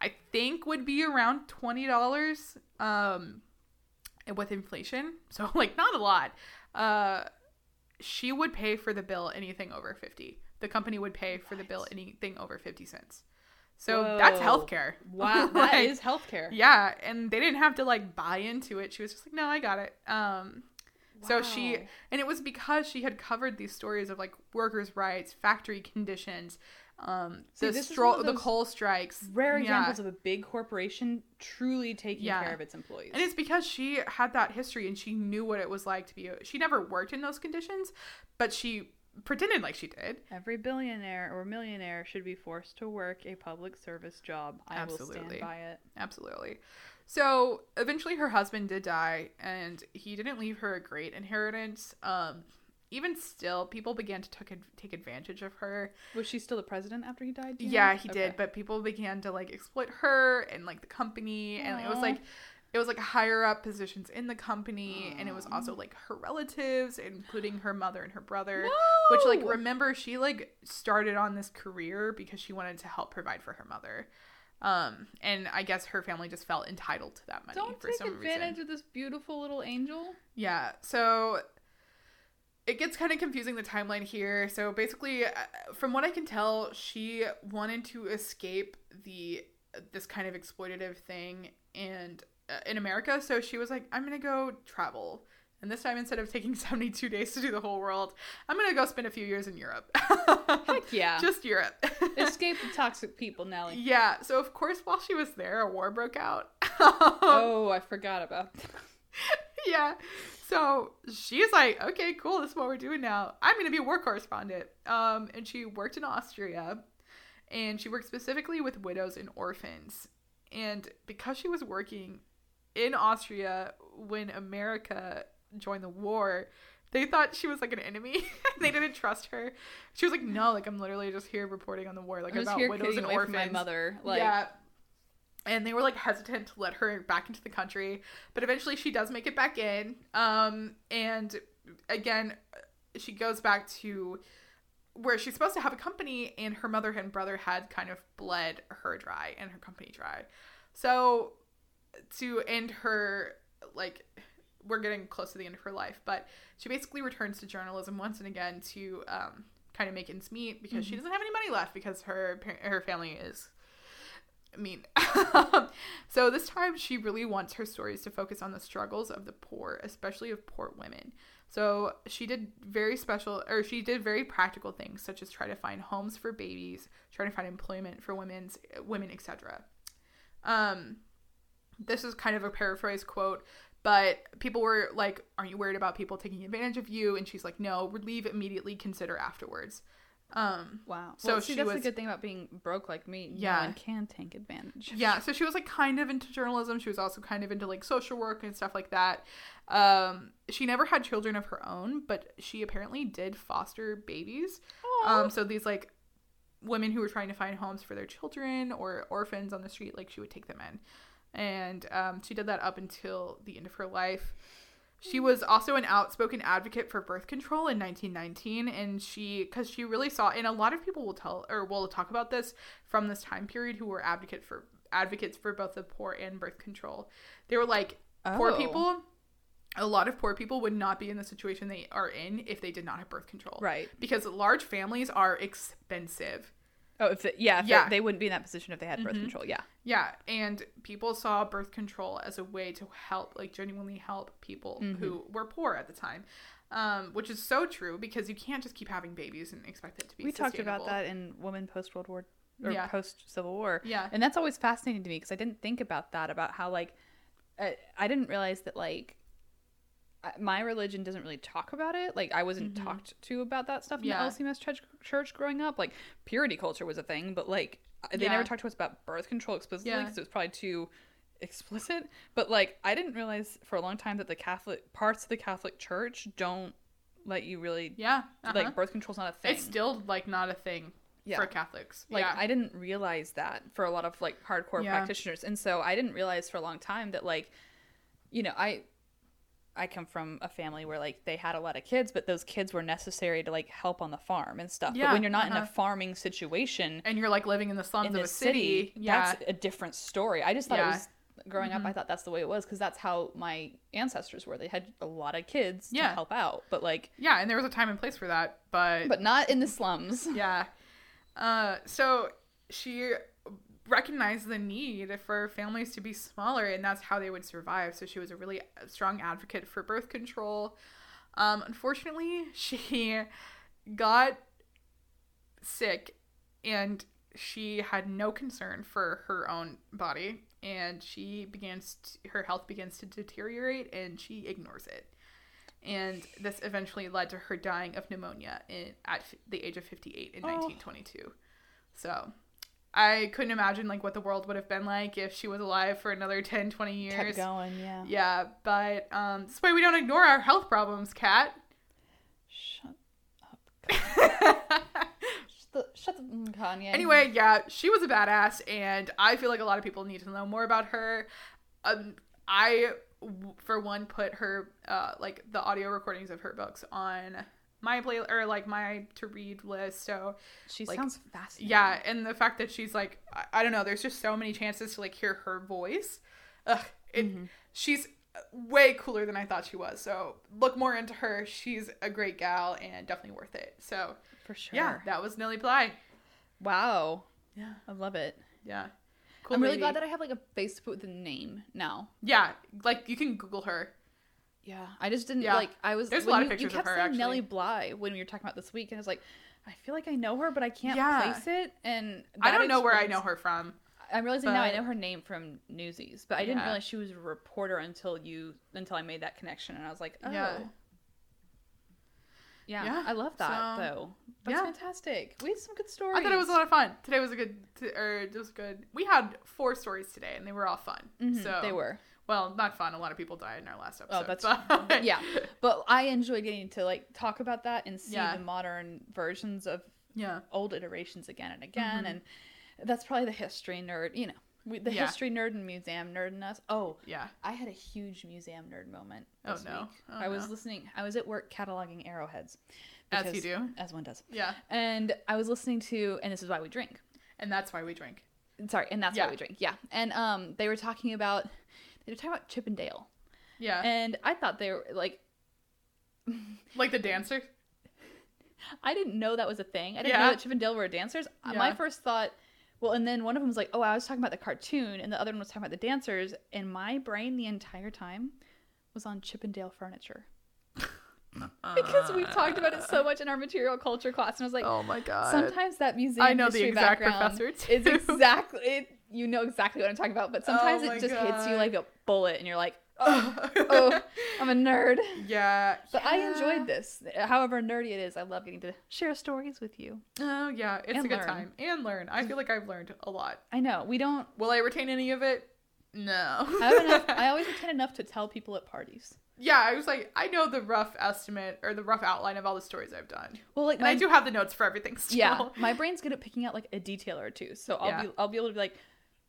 I think would be around $20 um with inflation. (laughs) So like not a lot. Uh she would pay for the bill anything over 50. The company would pay for the bill anything over 50 cents. So that's healthcare. (laughs)
wow that
Like,
is healthcare
yeah, and they didn't have to like buy into it. She was just like, "No, I got it." Um so she and it was because she had covered these stories of like workers' rights, factory conditions, um
See,
the stro- the coal strikes.
rare
Yeah.
examples of a big corporation truly taking
Yeah.
care of its employees.
And it's because she had that history and she knew what it was like to be a, she never worked in those conditions, but she pretended like she did.
Every billionaire or millionaire should be forced to work a public service job. I will
Absolutely.
stand by it.
Absolutely. So eventually her husband did die and he didn't leave her a great inheritance. Um even still, people began to took, take advantage of her.
Was she still the president after he died?
Yeah,
know?
he
Okay.
did, but people began to like exploit her and like the company, and it was like it was like higher up positions in the company, and it was also like her relatives, including her mother and her brother. Which like remember she like started on this career because she wanted to help provide for her mother. Um, and I guess her family just felt entitled to that money
Don't
for
take
some
advantage
reason.
of this beautiful little angel.
Yeah, so it gets kind of confusing the timeline here. So basically, uh, from what I can tell, she wanted to escape the this kind of exploitative thing and uh, in America. So she was like, "I'm gonna go travel." And this time, instead of taking (laughs) 72 days to do the whole world, I'm gonna go spend a few years in Europe.
Heck (laughs) yeah.
Just Europe. (laughs)
Escape the toxic people, Nellie.
yeah. So of course, while she was there, a war broke out.
Oh, I forgot about that.
yeah. So she's like, okay, cool. This is what we're doing now. I'm going to be a war correspondent. Um, and she worked in Austria, and she worked specifically with widows and orphans. And because she was working in Austria when America joined the war, they thought she was like an enemy. (laughs) they didn't trust her. She was like, no, like I'm literally just here reporting on the war, like
I was
about widows and orphans.
my mother. Like,
yeah. and they were like hesitant to let her back into the country but eventually she does make it back in um and again she goes back to where she's supposed to have a company and her mother and brother had kind of bled her dry and her company dry so to end her like we're getting close to the end of her life but she basically returns to journalism once and again to um, kind of make ends meet because she doesn't have any money left because her her family is mean. (laughs) so this time she really wants her stories to focus on the struggles of the poor, especially of poor women. So she did very special or she did very practical things such as try to find homes for babies, try to find employment for women's women, etc. Um this is kind of a paraphrase quote, but people were like, "Aren't you worried about people taking advantage of you?" And she's like, "No, leave immediately, consider afterwards." Um,
Wow.
So
So see,
she
that's
was-
the good thing about being broke like me.
Yeah.
No one can take advantage.
yeah, so she was like kind of into journalism. She was also kind of into like social work and stuff like that. Um, she never had children of her own, but she apparently did foster babies. Um, so these like women who were trying to find homes for their children or orphans on the street, like she would take them in. And um, she did that up until the end of her life. She was also an outspoken advocate for birth control in 1919, and she, because she really saw, and a lot of people will tell or will talk about this from this time period who were advocate for advocates for both the poor and birth control. They were like poor
Oh.
people. A lot of poor people would not be in the situation they are in if they did not have birth control
Right.
because large families are expensive.
Oh, if it, yeah, if
Yeah.
They, wouldn't be in that position if they had birth
Mhm.
control. Yeah.
Yeah, and people saw birth control as a way to help, like genuinely help people
Mhm.
who were poor at the time, um, which is so true because you can't just keep having babies and expect it to be.
We talked about that in Women Post World War or
Yeah.
post Civil War.
Yeah,
And that's always fascinating to me because I didn't think about that about how like I, I didn't realize that like my religion doesn't really talk about it. Like I wasn't
Mhm.
talked to about that stuff in
Yeah.
the LCMS church, church growing up. Like purity culture was a thing, but like they
Yeah.
never talked to us about birth control explicitly
Yeah.
because it was probably too explicit. But like I didn't realize for a long time that the Catholic parts of the Catholic Church don't let you really
yeah, uh-huh.
like birth control's not a thing.
it's still like not a thing
Yeah.
for Catholics.
Like
yeah,
I didn't realize that for a lot of like hardcore
Yeah.
practitioners. And so I didn't realize for a long time that like you know, I I come from a family where like they had a lot of kids, but those kids were necessary to like help on the farm and stuff.
Yeah,
but when you're not in
uh-huh.
a farming situation
and you're like living in the slums
in
of a city. Yeah,
that's a different story. I just thought
Yeah.
it was growing up
Mhm.
I thought that's the way it was because that's how my ancestors were. They had a lot of kids
yeah.
to help out, but like
yeah, and there was a time and place for that, but
but not in the slums.
yeah. Uh, so she recognized the need for families to be smaller, and that's how they would survive. So she was a really strong advocate for birth control. Um, unfortunately, (laughs) she got sick, and she had no concern for her own body, and she begins to, her health begins to deteriorate, and she ignores it. And this eventually led to her dying of pneumonia in, at the age of 58 in
Oh.
1922. So I couldn't imagine like what the world would have been like if she was alive for another 10, 20 years.
Kept going, yeah.
Yeah, but um, this way we don't ignore our health problems, Kat.
Shut up. (laughs) Shut the, shut the Kanye.
anyway, yeah, she was a badass, and I feel like a lot of people need to know more about her. Um, I, for one, put her uh, like the audio recordings of her books on my play or like my to read list. So
she
like,
sounds fascinating.
yeah, and the fact that she's like, I, I don't know, there's just so many chances to like hear her voice. Ugh, it,
Mhm.
she's way cooler than I thought she was. So look more into her. She's a great gal and definitely worth it. So
for sure.
yeah, that was Nellie Bly.
Wow.
Yeah,
I love it.
yeah. Cool
I'm really glad that I have like a Facebook with a name now.
Yeah, like you can Google her.
Yeah. I just didn't
Yeah.
like I was
There's a lot of
you,
pictures
you
of
kept
her,
saying
actually.
Nellie Bly when we were talking about this week and I was like I feel like I know her but I can't
Yeah.
place it and
I don't know where I know her from.
I'm realizing now I know her name from Newsies, but I didn't
Yeah.
realize she was a reporter until you until I made that connection and I was like, oh.
Yeah.
Yeah,
Yeah,
I love that
so-
though. That's
yeah.
fantastic. We had some good stories.
I thought it was a lot of fun. Today was a good, t- or it was good. We had four stories today, and they were all fun.
Mhm,
So
they were.
Well, not fun. A lot of people died in our last episode.
Oh, that's
but- (laughs)
yeah. But I enjoy getting to like talk about that and see
Yeah.
the modern versions of
yeah.
old iterations again and again,
Mhm.
and that's probably the history nerd. You know, We, the
Yeah.
history nerd and museum nerd in us. Oh,
Yeah.
I had a huge museum nerd moment.
Oh, no.
Week.
Oh,
I was
no.
listening. I was at work cataloging arrowheads.
As you do.
as one does.
Yeah.
And I was listening to, and this is why we drink.
And that's why we drink.
Sorry, and that's
Yeah.
why we drink. Yeah, and um, they were talking about they were talking about Chippendale,
Yeah.
and I thought they were like (laughs)
like the dancer.
I didn't know that was a thing. I didn't
Yeah.
know that Chippendale were dancers. Uh, My first thought, well, and then one of them was like, "Oh, I was talking about the cartoon," and the other one was talking about the dancers. And my brain the entire time was on Chippendale furniture (laughs) because we talked about it so much in our material culture class, and I was like,
Oh my god.
sometimes that museum
I know the exact
background
professor,
is exactly it, you know exactly what I'm talking about, but oh sometimes
Oh
it just hits you like a bullet, and you're like, (laughs) oh, oh, I'm a nerd.
yeah.
But I enjoyed this. However nerdy it is, I love getting to share stories with you.
Oh yeah, it's a good
learn.
time and learn. I feel like I've learned a lot.
I know we don't.
Will I retain any of it? No.
I have enough. (laughs) I always retain enough to tell people at parties.
yeah, I was like, I know the rough estimate or the rough outline of all the stories I've done,
Well, like
and I do have the notes for everything still.
Yeah, my brain's good at picking out like a detail or two, so I'll
Yeah.
be I'll be able to be like,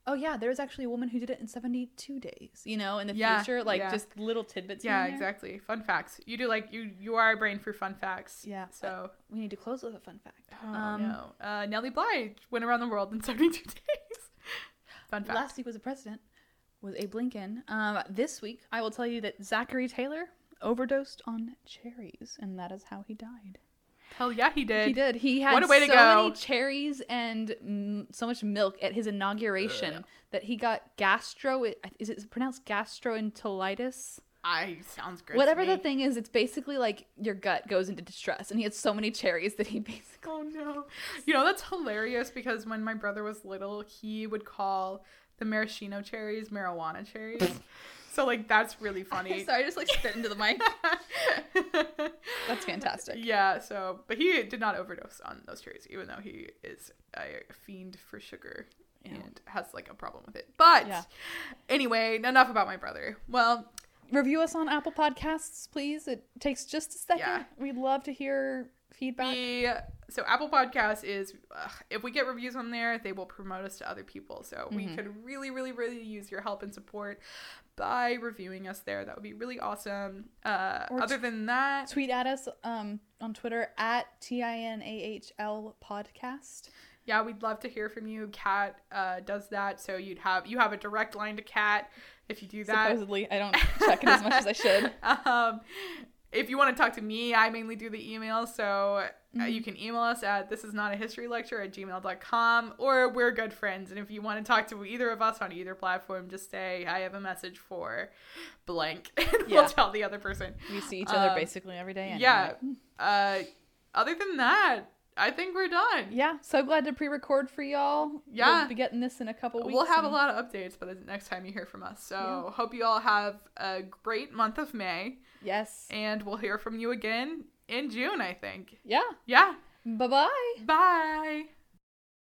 oh yeah, there was actually a woman who did it in 72 days. You know, in the
Yeah,
future, like
yeah.
just little tidbits.
Yeah, exactly. Fun facts. You do like you. You are a brain for fun facts.
Yeah.
So.
We need to close with a fun fact.
Oh
Um,
no. Uh, Nellie Bly went around the world in (laughs) 72 days. Fun fact.
Last week was a president, was Abe Lincoln. Um, this week, I will tell you that Zachary Taylor overdosed on cherries, and that is how he died.
Hell yeah, he did.
He did. He had
What a way to
so
go.
many cherries and mm, so much milk at his inauguration that he got gastro. Is it pronounced gastroenteritis?
I sounds great.
Whatever
to
the thing is, it's basically like your gut goes into distress, and he had so many cherries that he (laughs) basically.
Oh no. You know that's hilarious because when my brother was little, he would call the maraschino cherries marijuana cherries. (laughs) so like that's really (laughs) funny.
Sorry, I just like spit into the mic. (laughs) That's fantastic.
Yeah, so but he did not overdose on those cherries, even though he is a fiend for sugar
Yeah.
and has like a problem with it. But
Yeah.
anyway, enough about my brother. Well,
Review us on Apple Podcasts, please. It takes just a second.
Yeah.
We'd love to hear feedback.
we so Apple Podcast is uh, if we get reviews on there, they will promote us to other people. So we
Mm-hmm.
could really, really, really use your help and support by reviewing us there. That would be really awesome. Uh,
Or
other
t-
than that,
Tweet at us um, on Twitter at T-I-N-A-H-L podcast.
yeah, we'd love to hear from you. Kat uh, does that, so you'd have you have a direct line to Kat if you do that.
Supposedly, I don't check it as much as I should. (laughs)
um, if you want to talk to me, I mainly do the email. So uh,
Mm-hmm.
you can email us at this is not a history lecture at gmail.com or we're good friends. And if you want to talk to either of us on either platform, just say, I have a message for blank. (laughs) And
Yeah.
we'll tell the other person.
We see each other
Um,
basically every day. Anyway.
Yeah. Uh, other than that, I think we're done.
Yeah. So glad to pre-record for y'all.
Yeah.
We'll be getting this in a couple weeks.
We'll have a lot of updates by the next time you hear from us. So
Yeah.
hope you all have a great month of May.
Yes.
And we'll hear from you again in June, I think.
Yeah.
Yeah.
Bye-bye.
Bye.